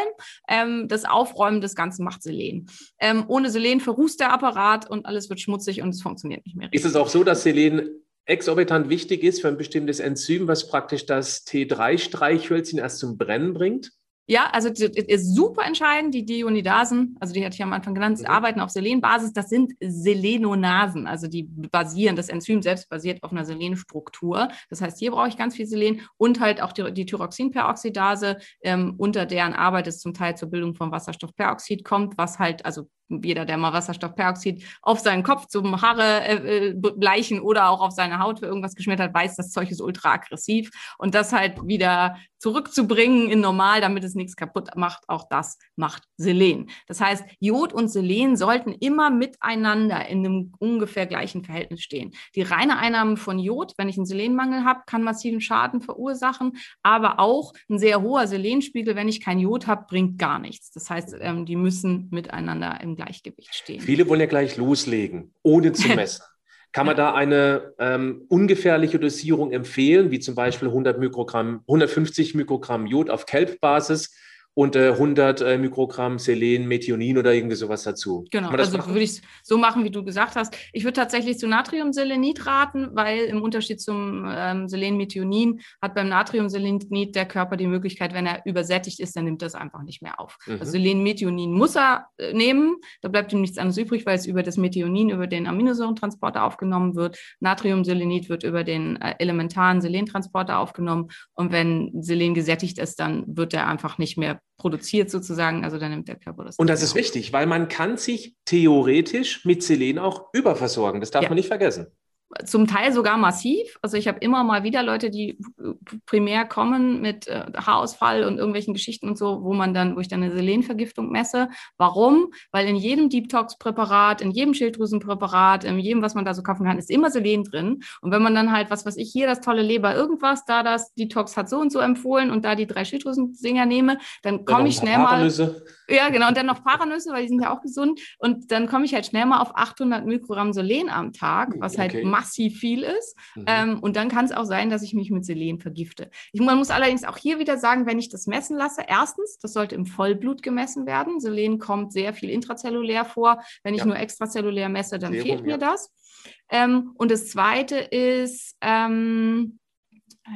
Ähm, das Aufräumen des Ganzen macht Selen. Ähm, ohne Selen verrußt der Apparat und alles wird schmutzig und es funktioniert nicht mehr. Richtig. Ist es auch so, dass Selen exorbitant wichtig ist für ein bestimmtes Enzym, was praktisch das T3-Streichhölzchen erst zum Brennen bringt? Ja, also ist super entscheidend. Die Dionidasen, also die hatte ich am Anfang genannt, mhm. arbeiten auf Selenbasis. Das sind Selenonasen, also die basieren, das Enzym selbst basiert auf einer Selenstruktur. Das heißt, hier brauche ich ganz viel Selen und halt auch die, die Thyroxinperoxidase, ähm, unter deren Arbeit es zum Teil zur Bildung von Wasserstoffperoxid kommt, was halt, also jeder, der mal Wasserstoffperoxid auf seinen Kopf zum Haare äh, äh bleichen oder auch auf seine Haut für irgendwas geschmiert hat, weiß, das Zeug ist ultra aggressiv. Und das halt wieder zurückzubringen in normal, damit es nichts kaputt macht, auch das macht Selen. Das heißt, Jod und Selen sollten immer miteinander in einem ungefähr gleichen Verhältnis stehen. Die reine Einnahme von Jod, wenn ich einen Selenmangel habe, kann massiven Schaden verursachen, aber auch ein sehr hoher Selenspiegel, wenn ich kein Jod habe, bringt gar nichts. Das heißt, ähm, die müssen miteinander im Gleichgewicht stehen. Viele wollen ja gleich loslegen, ohne zu [LAUGHS] messen. Kann man da eine ähm, ungefährliche Dosierung empfehlen, wie zum Beispiel 100 Mikrogramm, 150 Mikrogramm Jod auf Kelp-Basis und äh, 100 äh, Mikrogramm Selen, Methionin oder irgendwie sowas dazu. Genau, also machen? würde ich es so machen, wie du gesagt hast. Ich würde tatsächlich zu Natriumselenit raten, weil im Unterschied zum ähm, Selenmethionin hat beim Natriumselenit der Körper die Möglichkeit, wenn er übersättigt ist, dann nimmt das einfach nicht mehr auf. Mhm. Also Selenmethionin muss er äh, nehmen, da bleibt ihm nichts anderes übrig, weil es über das Methionin, über den Aminosäurentransporter aufgenommen wird. Natriumselenit wird über den äh, elementaren Selentransporter aufgenommen und wenn Selen gesättigt ist, dann wird er einfach nicht mehr produziert sozusagen, also dann nimmt der Körper das. Und das ist auf. wichtig, weil man kann sich theoretisch mit Selen auch überversorgen. Das darf ja. man nicht vergessen zum Teil sogar massiv. Also ich habe immer mal wieder Leute, die primär kommen mit äh, Haarausfall und irgendwelchen Geschichten und so, wo man dann, wo ich dann eine Selenvergiftung messe. Warum? Weil in jedem Detox-Präparat, in jedem Schilddrüsenpräparat, in jedem, was man da so kaufen kann, ist immer Selen drin. Und wenn man dann halt, was weiß ich, hier das tolle Leber irgendwas, da das Detox hat so und so empfohlen und da die drei Schilddrüsensinger nehme, dann komme ich schnell Paranüsse. mal. Ja, genau. Und dann noch Paranüsse, weil die sind ja auch gesund. Und dann komme ich halt schnell mal auf 800 Mikrogramm Selen am Tag, was halt okay. halt massiv viel ist. Mhm. Ähm, und dann kann es auch sein, dass ich mich mit Selen vergifte. Ich, man muss allerdings auch hier wieder sagen, wenn ich das messen lasse, erstens, das sollte im Vollblut gemessen werden. Selen kommt sehr viel intrazellulär vor. Wenn ich ja. nur extrazellulär messe, dann Serum, fehlt mir ja. das. Ähm, und das Zweite ist, ähm,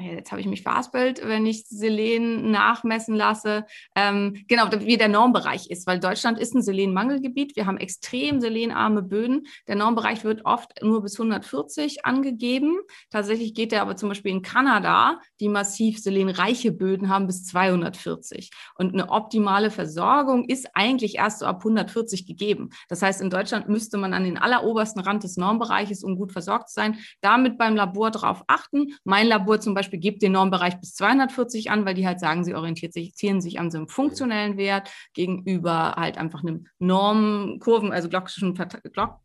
jetzt habe ich mich verhaspelt, wenn ich Selen nachmessen lasse. Ähm, genau, wie der Normbereich ist, weil Deutschland ist ein Selenmangelgebiet. Wir haben extrem selenarme Böden. Der Normbereich wird oft nur bis 140 angegeben. Tatsächlich geht der aber zum Beispiel in Kanada, die massiv selenreiche Böden haben, bis 240. Und eine optimale Versorgung ist eigentlich erst so ab 140 gegeben. Das heißt, in Deutschland müsste man an den allerobersten Rand des Normbereiches, um gut versorgt zu sein, damit beim Labor darauf achten. Mein Labor zum Beispiel gibt den Normbereich bis 240 an, weil die halt sagen, sie orientieren sich an so einem funktionellen Wert gegenüber halt einfach einem Normkurven, also glockischen Glock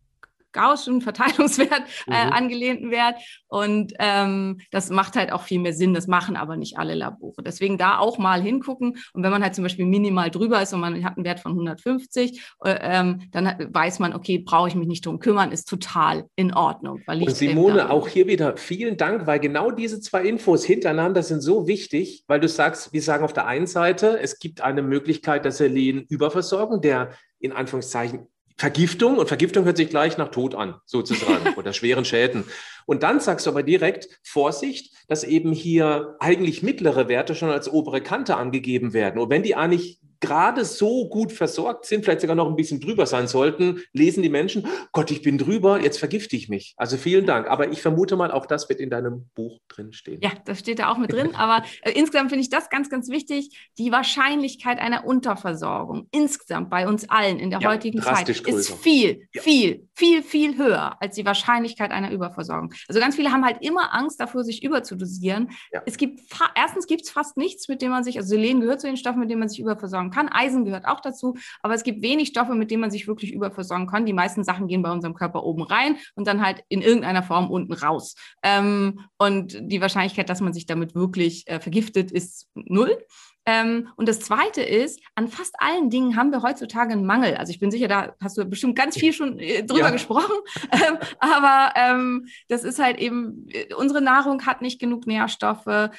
Gaußschen Verteilungswert äh, mhm. angelehnten Wert. Und ähm, das macht halt auch viel mehr Sinn. Das machen aber nicht alle Labore. Deswegen da auch mal hingucken. Und wenn man halt zum Beispiel minimal drüber ist und man hat einen Wert von 150, äh, ähm, dann weiß man, okay, brauche ich mich nicht drum kümmern, ist total in Ordnung. und Simone, auch hier wieder vielen Dank, weil genau diese zwei Infos hintereinander sind so wichtig, weil du sagst, wir sagen auf der einen Seite, es gibt eine Möglichkeit der Selen-Überversorgung, der in Anführungszeichen Vergiftung und Vergiftung hört sich gleich nach Tod an, sozusagen, [LAUGHS] oder schweren Schäden. Und dann sagst du aber direkt, Vorsicht, dass eben hier eigentlich mittlere Werte schon als obere Kante angegeben werden. Und wenn die eigentlich gerade so gut versorgt sind, vielleicht sogar noch ein bisschen drüber sein sollten, lesen die Menschen, Gott, ich bin drüber, jetzt vergifte ich mich. Also vielen Dank. Aber ich vermute mal, auch das wird in deinem Buch drin stehen. Ja, das steht da auch mit drin. Aber äh, insgesamt finde ich das ganz, ganz wichtig. Die Wahrscheinlichkeit einer Unterversorgung insgesamt bei uns allen in der ja, heutigen Zeit größer. ist viel, ja. viel, viel, viel höher als die Wahrscheinlichkeit einer Überversorgung. Also ganz viele haben halt immer Angst davor, sich überzudosieren. Ja. Es gibt, erstens gibt es fast nichts, mit dem man sich, also Selen gehört zu den Stoffen, mit denen man sich überversorgen kann. Eisen gehört auch dazu, aber es gibt wenig Stoffe, mit denen man sich wirklich überversorgen kann. Die meisten Sachen gehen bei unserem Körper oben rein und dann halt in irgendeiner Form unten raus. Ähm, und die Wahrscheinlichkeit, dass man sich damit wirklich äh, vergiftet, ist null. Ähm, und das Zweite ist, an fast allen Dingen haben wir heutzutage einen Mangel. Also ich bin sicher, da hast du bestimmt ganz viel schon äh, drüber ja. gesprochen. [LAUGHS] Ähm, aber ähm, das ist halt eben, äh, unsere Nahrung hat nicht genug Nährstoffe.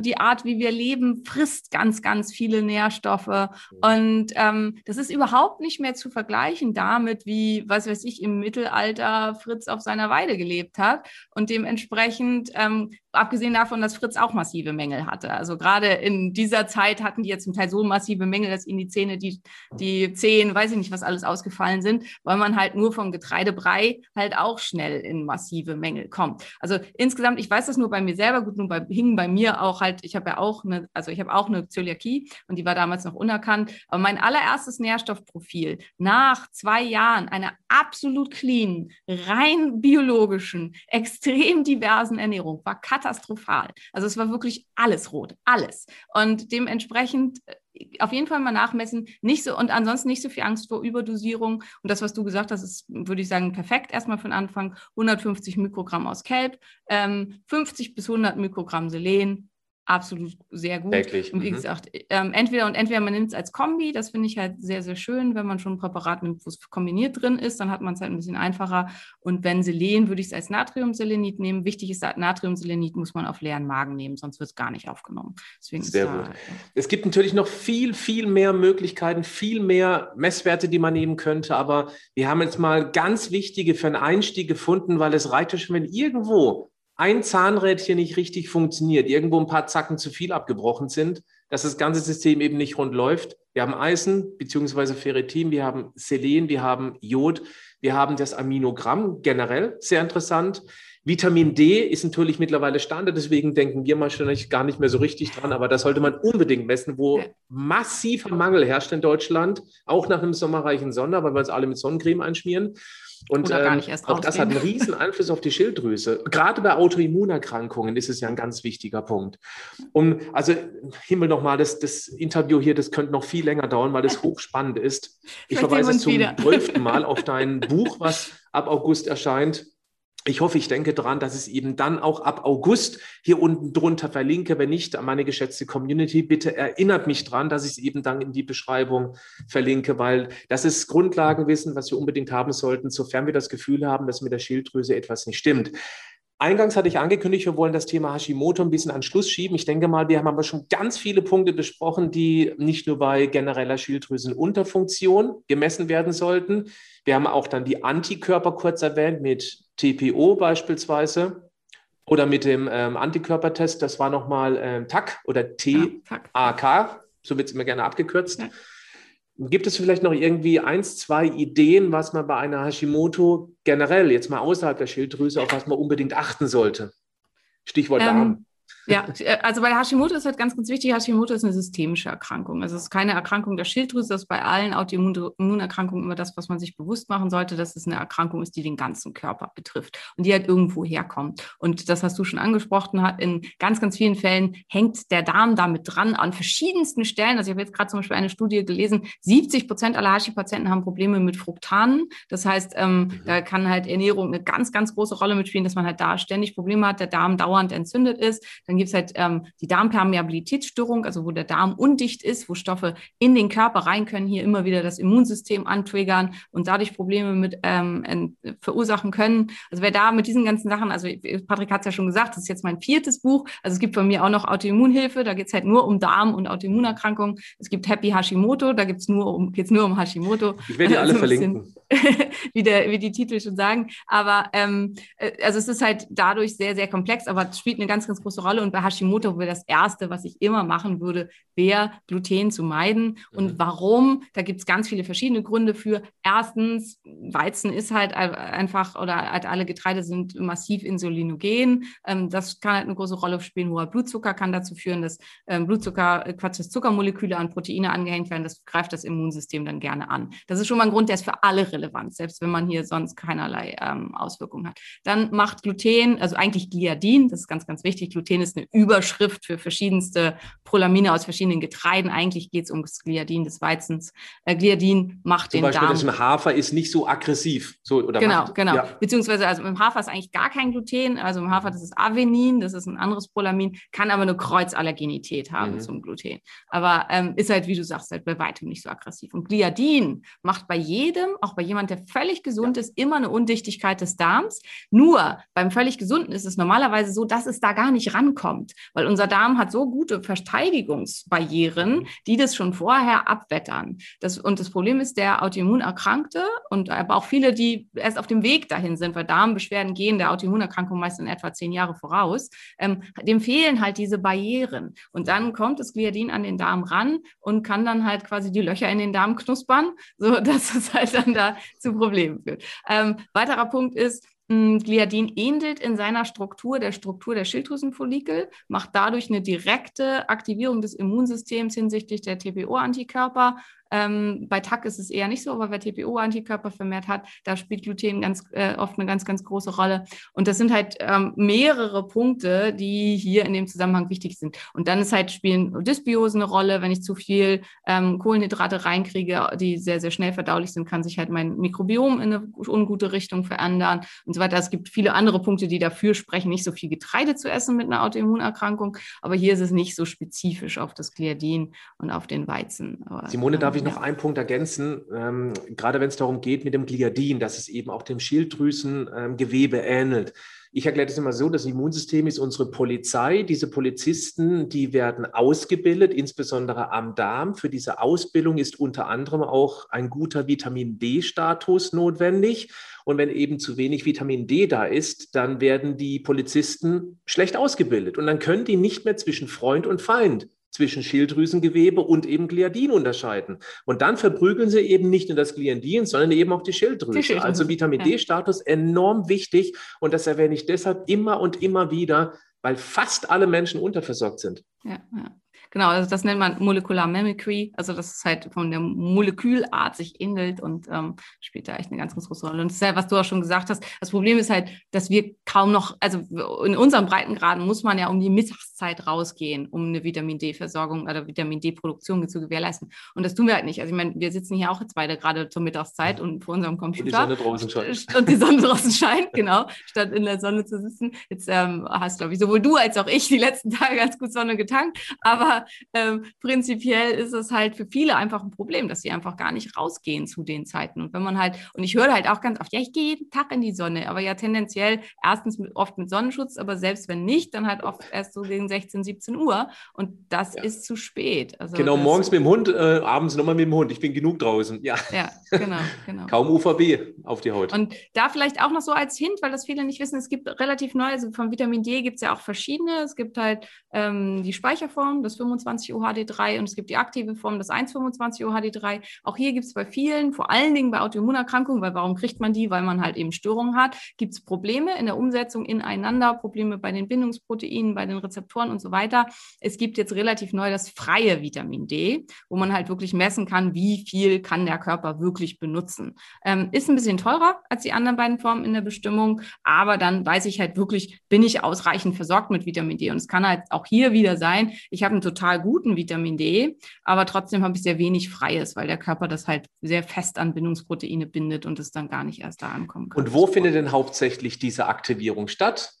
Die Art, wie wir leben, frisst ganz, ganz viele Nährstoffe. Und ähm, das ist überhaupt nicht mehr zu vergleichen damit, wie, was weiß ich, im Mittelalter Fritz auf seiner Weide gelebt hat. Und dementsprechend ähm, abgesehen davon, dass Fritz auch massive Mängel hatte. Also gerade in dieser Zeit hatten die jetzt zum Teil so massive Mängel, dass ihnen die Zähne, die, die Zehen, weiß ich nicht, was alles ausgefallen sind, weil man halt nur vom Getreidebrei halt auch schnell in massive Mängel kommt. Also insgesamt, ich weiß das nur bei mir selber, gut, nun bei, hing bei mir auch halt, ich habe ja auch eine, also ich habe auch eine Zöliakie und die war damals noch unerkannt, aber mein allererstes Nährstoffprofil nach zwei Jahren einer absolut clean, rein biologischen, extrem diversen Ernährung war katastrophal katastrophal. Also es war wirklich alles rot, alles. Und dementsprechend äh, auf jeden Fall mal nachmessen, nicht so und ansonsten nicht so viel Angst vor Überdosierung. Und das, was du gesagt hast, ist, würde ich sagen, perfekt erstmal den Anfang. 150 Mikrogramm aus Kelb, ähm, 50 bis 100 Mikrogramm Selen, absolut sehr gut. Täglich. Und wie mhm. gesagt, ähm, entweder und entweder man nimmt es als Kombi, das finde ich halt sehr, sehr schön, wenn man schon ein Präparat nimmt, wo es kombiniert drin ist, dann hat man es halt ein bisschen einfacher. Und wenn Selen, würde ich es als Natriumselenit nehmen. Wichtig ist, Natriumselenit muss man auf leeren Magen nehmen, sonst wird es gar nicht aufgenommen. Deswegen sehr gut. Ja. Es gibt natürlich noch viel, viel mehr Möglichkeiten, viel mehr Messwerte, die man nehmen könnte, aber wir haben jetzt mal ganz wichtige für einen Einstieg gefunden, weil es reicht schon, wenn irgendwo ein Zahnrädchen nicht richtig funktioniert, irgendwo ein paar Zacken zu viel abgebrochen sind, dass das ganze System eben nicht rund läuft. Wir haben Eisen bzw. Ferritin, wir haben Selen, wir haben Jod, wir haben das Aminogramm generell, sehr interessant. Vitamin D ist natürlich mittlerweile Standard, deswegen denken wir wahrscheinlich gar nicht mehr so richtig dran, aber das sollte man unbedingt messen, wo massiver Mangel herrscht in Deutschland, auch nach einem sommerreichen Sonder, weil wir uns alle mit Sonnencreme einschmieren. Und ähm, auch das hat einen riesen Einfluss auf die Schilddrüse. Gerade bei Autoimmunerkrankungen ist es ja ein ganz wichtiger Punkt. Und also Himmel nochmal, das, das Interview hier, das könnte noch viel länger dauern, weil es [LAUGHS] hochspannend ist. Ich verweise zum zwölften Mal auf dein Buch, was ab August erscheint ich hoffe, ich denke daran, dass ich es eben dann auch ab August hier unten drunter verlinke. Wenn nicht, meine geschätzte Community, bitte erinnert mich dran, dass ich es eben dann in die Beschreibung verlinke, weil das ist Grundlagenwissen, was wir unbedingt haben sollten, sofern wir das Gefühl haben, dass mit der Schilddrüse etwas nicht stimmt. Eingangs hatte ich angekündigt, wir wollen das Thema Hashimoto ein bisschen an Schluss schieben. Ich denke mal, wir haben aber schon ganz viele Punkte besprochen, die nicht nur bei genereller Schilddrüsenunterfunktion gemessen werden sollten. Wir haben auch dann die Antikörper kurz erwähnt mit TPO beispielsweise oder mit dem ähm, Antikörpertest. Das war nochmal ähm, TAC oder TAK. Ja, so wird es immer gerne abgekürzt. Ja. Gibt es vielleicht noch irgendwie eins, zwei Ideen, was man bei einer Hashimoto generell, jetzt mal außerhalb der Schilddrüse, auf was man unbedingt achten sollte? Stichwort ähm, Darm. Ja, äh, also bei Hashimoto ist halt ganz, ganz wichtig, Hashimoto ist eine systemische Erkrankung. Also es ist keine Erkrankung der Schilddrüse, das ist bei allen Autoimmunerkrankungen immer das, was man sich bewusst machen sollte, dass es eine Erkrankung ist, die den ganzen Körper betrifft und die halt irgendwo herkommt. Und das hast du schon angesprochen, hat in ganz, ganz vielen Fällen hängt der Darm damit dran an verschiedensten Stellen. Also ich habe jetzt gerade zum Beispiel eine Studie gelesen, 70 Prozent aller Hashi-Patienten haben Probleme mit Fruktanen. Das heißt, ähm, mhm. da kann halt Ernährung eine ganz, ganz große Rolle mitspielen, dass man halt da ständig Probleme hat, der Darm dauernd entzündet ist. Dann gibt es halt ähm, die Darmpermeabilitätsstörung, also wo der Darm undicht ist, wo Stoffe in den Körper rein können, hier immer wieder das Immunsystem antriggern und dadurch Probleme mit ähm, verursachen können. Also wer da mit diesen ganzen Sachen, also Patrick hat es ja schon gesagt, das ist jetzt mein viertes Buch. Also es gibt bei mir auch noch Autoimmunhilfe, da geht es halt nur um Darm und Autoimmunerkrankungen. Es gibt Happy Hashimoto, da geht es nur um, geht's nur um Hashimoto. Ich werde die alle verlinken. [LAUGHS] wie, der, wie die Titel schon sagen. Aber ähm, äh, also es ist halt dadurch sehr, sehr komplex, aber es spielt eine ganz, ganz große Rolle. Und bei Hashimoto wäre das Erste, was ich immer machen würde, wäre Gluten zu meiden. Und mhm. warum? Da gibt es ganz viele verschiedene Gründe für. Erstens, Weizen ist halt einfach, oder halt alle Getreide sind massiv insulinogen. Ähm, das kann halt eine große Rolle spielen. Hoher Blutzucker kann dazu führen, dass ähm, Blutzucker, äh, Quatsch, dass Zuckermoleküle an Proteine angehängt werden. Das greift das Immunsystem dann gerne an. Das ist schon mal ein Grund, der ist für alle relevant, selbst wenn man hier sonst keinerlei ähm, Auswirkungen hat. Dann macht Gluten, also eigentlich Gliadin, das ist ganz, ganz wichtig. Gluten ist eine Überschrift für verschiedenste Prolamine aus verschiedenen Getreiden. Eigentlich geht es um das Gliadin des Weizens. Äh, Gliadin macht Zum den Beispiel Darm. Das im Hafer ist nicht so aggressiv. So, oder genau, macht, genau. Ja. Beziehungsweise also im Hafer ist eigentlich gar kein Gluten. Also im Hafer, das ist Avenin, das ist ein anderes Prolamin, kann aber eine Kreuzallergenität haben mhm. zum Gluten. Aber ähm, ist halt, wie du sagst, halt bei weitem nicht so aggressiv. Und Gliadin macht bei jedem, auch bei jemand, der völlig gesund ja. ist, immer eine Undichtigkeit des Darms. Nur beim völlig Gesunden ist es normalerweise so, dass es da gar nicht rankommt, weil unser Darm hat so gute Verteidigungsbarrieren, mhm. die das schon vorher abwettern. Das, und das Problem ist, der Autoimmunerkrankte und aber auch viele, die erst auf dem Weg dahin sind, weil Darmbeschwerden gehen der Autoimmunerkrankung meist in etwa zehn Jahre voraus, ähm, dem fehlen halt diese Barrieren. Und dann kommt das Gliadin an den Darm ran und kann dann halt quasi die Löcher in den Darm knuspern, so dass es halt dann da zu Problemen führt. Ähm, weiterer Punkt ist, Gliadin ähnelt in seiner Struktur der Struktur der Schilddrüsenfollikel, macht dadurch eine direkte Aktivierung des Immunsystems hinsichtlich der TPO-Antikörper ähm, bei TAC ist es eher nicht so, aber wer TPO-Antikörper vermehrt hat, da spielt Gluten ganz äh, oft eine ganz, ganz große Rolle. Und das sind halt ähm, mehrere Punkte, die hier in dem Zusammenhang wichtig sind. Und dann ist halt spielen Dysbiosen eine Rolle. Wenn ich zu viel ähm, Kohlenhydrate reinkriege, die sehr, sehr schnell verdaulich sind, kann sich halt mein Mikrobiom in eine ungute Richtung verändern und so weiter. Es gibt viele andere Punkte, die dafür sprechen, nicht so viel Getreide zu essen mit einer Autoimmunerkrankung. Aber hier ist es nicht so spezifisch auf das Gliadin und auf den Weizen. Aber, Simone, darf ich noch einen Punkt ergänzen, ähm, gerade wenn es darum geht mit dem Gliadin, dass es eben auch dem Schilddrüsengewebe ähm, ähnelt. Ich erkläre das immer so, das Immunsystem ist unsere Polizei. Diese Polizisten, die werden ausgebildet, insbesondere am Darm. Für diese Ausbildung ist unter anderem auch ein guter Vitamin D-Status notwendig. Und wenn eben zu wenig Vitamin D da ist, dann werden die Polizisten schlecht ausgebildet. Und dann können die nicht mehr zwischen Freund und Feind zwischen Schilddrüsengewebe und eben Gliadin unterscheiden. Und dann verprügeln sie eben nicht nur das Gliadin, sondern eben auch die Schilddrüse. Die Schilddrüse. Also Vitamin ja. D-Status enorm wichtig und das erwähne ich deshalb immer und immer wieder, weil fast alle Menschen unterversorgt sind. Ja, ja. Genau, also das nennt man Molecular Mimicry, also das ist halt von der Molekülart sich ähnelt und ähm, spielt da echt eine ganz, ganz große Rolle. Und das ist ja, was du auch schon gesagt hast, das Problem ist halt, dass wir kaum noch, also in unseren Breitengraden muss man ja um die Mittagszeit rausgehen, um eine Vitamin D-Versorgung oder Vitamin D-Produktion zu gewährleisten. Und das tun wir halt nicht. Also ich meine, wir sitzen hier auch jetzt beide gerade zur Mittagszeit und vor unserem Computer. Und die Sonne draußen scheint. Und die Sonne draußen scheint, genau, statt in der Sonne zu sitzen. Jetzt ähm, hast, glaube ich, sowohl du als auch ich die letzten Tage ganz gut Sonne getankt, aber ähm, prinzipiell ist es halt für viele einfach ein Problem, dass sie einfach gar nicht rausgehen zu den Zeiten. Und wenn man halt, und ich höre halt auch ganz oft, ja, ich gehe jeden Tag in die Sonne, aber ja tendenziell erstens mit, oft mit Sonnenschutz, aber selbst wenn nicht, dann halt oft erst so gegen 16, 17 Uhr. Und das ja. ist zu spät. Also genau, morgens mit dem Hund, äh, abends nochmal mit dem Hund. Ich bin genug draußen. Ja, ja genau, genau. [LAUGHS] Kaum UVB auf die Haut. Und da vielleicht auch noch so als Hint, weil das viele nicht wissen, es gibt relativ neu, also von Vitamin D gibt es ja auch verschiedene. Es gibt halt ähm, die Speicherform, das 1,25 OHD3 und es gibt die aktive Form, das 1,25 OHD3. Auch hier gibt es bei vielen, vor allen Dingen bei Autoimmunerkrankungen, weil warum kriegt man die? Weil man halt eben Störungen hat, gibt es Probleme in der Umsetzung ineinander, Probleme bei den Bindungsproteinen, bei den Rezeptoren und so weiter. Es gibt jetzt relativ neu das freie Vitamin D, wo man halt wirklich messen kann, wie viel kann der Körper wirklich benutzen. Ähm, ist ein bisschen teurer als die anderen beiden Formen in der Bestimmung, aber dann weiß ich halt wirklich, bin ich ausreichend versorgt mit Vitamin D. Und es kann halt auch hier wieder sein, ich habe einen total guten Vitamin D, aber trotzdem habe ich sehr wenig Freies, weil der Körper das halt sehr fest an Bindungsproteine bindet und es dann gar nicht erst da ankommen kann. Und wo findet denn hauptsächlich diese Aktivierung statt?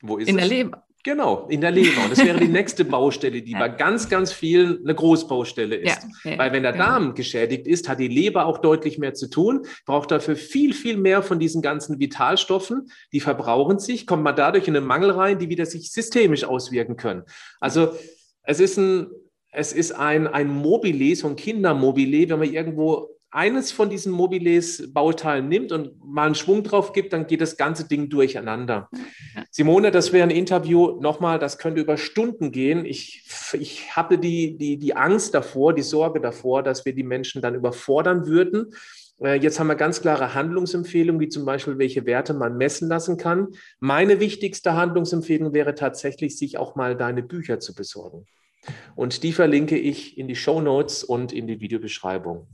Wo ist in es? der Leber. Genau, in der Leber. Und das wäre die nächste Baustelle, die [LAUGHS] ja. bei ganz, ganz vielen eine Großbaustelle ist. Ja, ja, Weil wenn der Darm geschädigt ist, hat die Leber auch deutlich mehr zu tun, braucht dafür viel, viel mehr von diesen ganzen Vitalstoffen. Die verbrauchen sich, kommt man dadurch in einen Mangel rein, die wieder sich systemisch auswirken können. Also es ist ein, es ist ein, ein Mobile, so ein Kindermobile, wenn man irgendwo eines von diesen Mobiles-Bauteilen nimmt und mal einen Schwung drauf gibt, dann geht das ganze Ding durcheinander. Simone, das wäre ein Interview, nochmal, das könnte über Stunden gehen. Ich, ich hatte die, die, die Angst davor, die Sorge davor, dass wir die Menschen dann überfordern würden. Äh, jetzt haben wir ganz klare Handlungsempfehlungen, wie zum Beispiel, welche Werte man messen lassen kann. Meine wichtigste Handlungsempfehlung wäre tatsächlich, sich auch mal deine Bücher zu besorgen. Und die verlinke ich in die Show Notes und in die Videobeschreibung.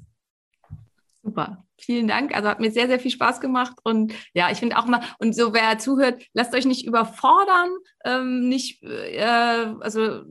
Super. Vielen Dank. Also hat mir sehr, sehr viel Spaß gemacht. Und ja, ich finde auch mal, und so wer zuhört, lasst euch nicht überfordern, ähm, nicht, äh, also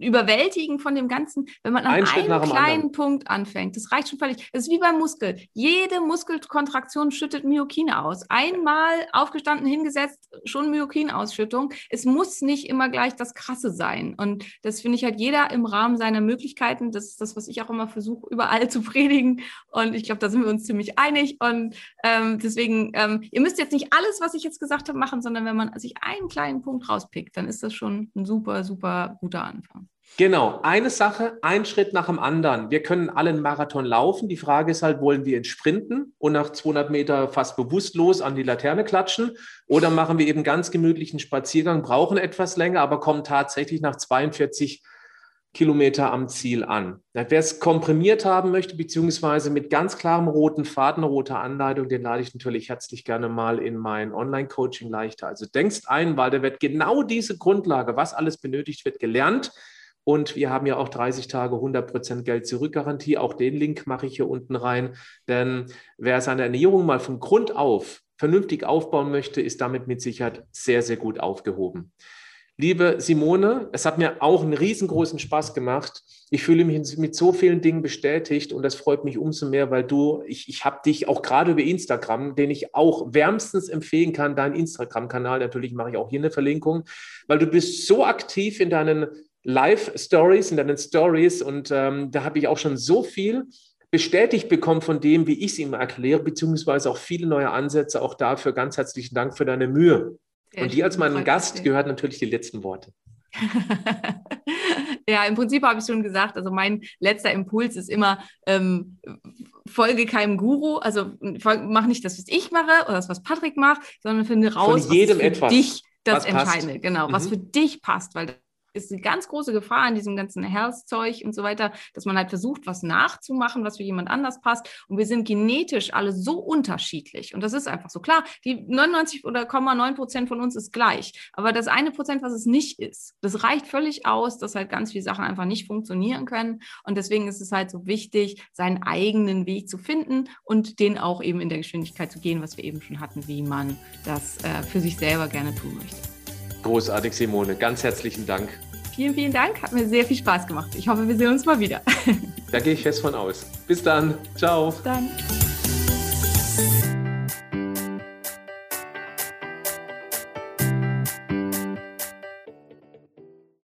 überwältigen von dem Ganzen, wenn man an Ein einem kleinen anderen. Punkt anfängt. Das reicht schon völlig. Das ist wie beim Muskel. Jede Muskelkontraktion schüttet Myokine aus. Einmal aufgestanden, hingesetzt, schon Myokinausschüttung. Es muss nicht immer gleich das Krasse sein. Und das finde ich halt jeder im Rahmen seiner Möglichkeiten. Das ist das, was ich auch immer versuche, überall zu predigen. Und ich glaube, da sind wir uns ziemlich einig. Und ähm, deswegen, ähm, ihr müsst jetzt nicht alles, was ich jetzt gesagt habe, machen, sondern wenn man sich einen kleinen Punkt rauspickt, dann ist das schon ein super, super guter Anfang. Genau, eine Sache, ein Schritt nach dem anderen. Wir können alle einen Marathon laufen. Die Frage ist halt, wollen wir ihn sprinten und nach 200 Meter fast bewusstlos an die Laterne klatschen oder machen wir eben ganz gemütlichen Spaziergang, brauchen etwas länger, aber kommen tatsächlich nach 42 Kilometer am Ziel an. Wer es komprimiert haben möchte, beziehungsweise mit ganz klarem roten Faden, roter Anleitung, den lade ich natürlich herzlich gerne mal in mein Online-Coaching leichter. Also denkst ein, weil da wird genau diese Grundlage, was alles benötigt wird, gelernt und wir haben ja auch 30 Tage 100% Geld zurück-Garantie. Auch den Link mache ich hier unten rein. Denn wer seine Ernährung mal von Grund auf vernünftig aufbauen möchte, ist damit mit Sicherheit sehr, sehr gut aufgehoben. Liebe Simone, es hat mir auch einen riesengroßen Spaß gemacht. Ich fühle mich mit so vielen Dingen bestätigt und das freut mich umso mehr, weil du, ich, ich habe dich auch gerade über Instagram, den ich auch wärmstens empfehlen kann, deinen Instagram-Kanal, natürlich mache ich auch hier eine Verlinkung, weil du bist so aktiv in deinen Live-Stories, in deinen Stories. Und ähm, da habe ich auch schon so viel bestätigt bekommen von dem, wie ich es ihm erkläre, beziehungsweise auch viele neue Ansätze. Auch dafür ganz herzlichen Dank für deine Mühe. Ja, und dir als meinem Gast gehört natürlich die letzten Worte. [LAUGHS] ja, im Prinzip habe ich schon gesagt, also mein letzter Impuls ist immer, ähm, folge keinem Guru, also mach nicht das, was ich mache oder das, was Patrick macht, sondern finde raus, Von jedem was für etwas, dich das Entscheidende, genau, mhm. was für dich passt, weil ist eine ganz große Gefahr an diesem ganzen Health-Zeug und so weiter, dass man halt versucht, was nachzumachen, was für jemand anders passt. Und wir sind genetisch alle so unterschiedlich. Und das ist einfach so. Klar, die 99 oder 0,9 Prozent von uns ist gleich. Aber das eine Prozent, was es nicht ist, das reicht völlig aus, dass halt ganz viele Sachen einfach nicht funktionieren können. Und deswegen ist es halt so wichtig, seinen eigenen Weg zu finden und den auch eben in der Geschwindigkeit zu gehen, was wir eben schon hatten, wie man das äh, für sich selber gerne tun möchte. Großartig, Simone. Ganz herzlichen Dank. Vielen, vielen Dank. Hat mir sehr viel Spaß gemacht. Ich hoffe, wir sehen uns mal wieder. [LAUGHS] Da gehe ich fest von aus. Bis dann. Ciao. Bis dann.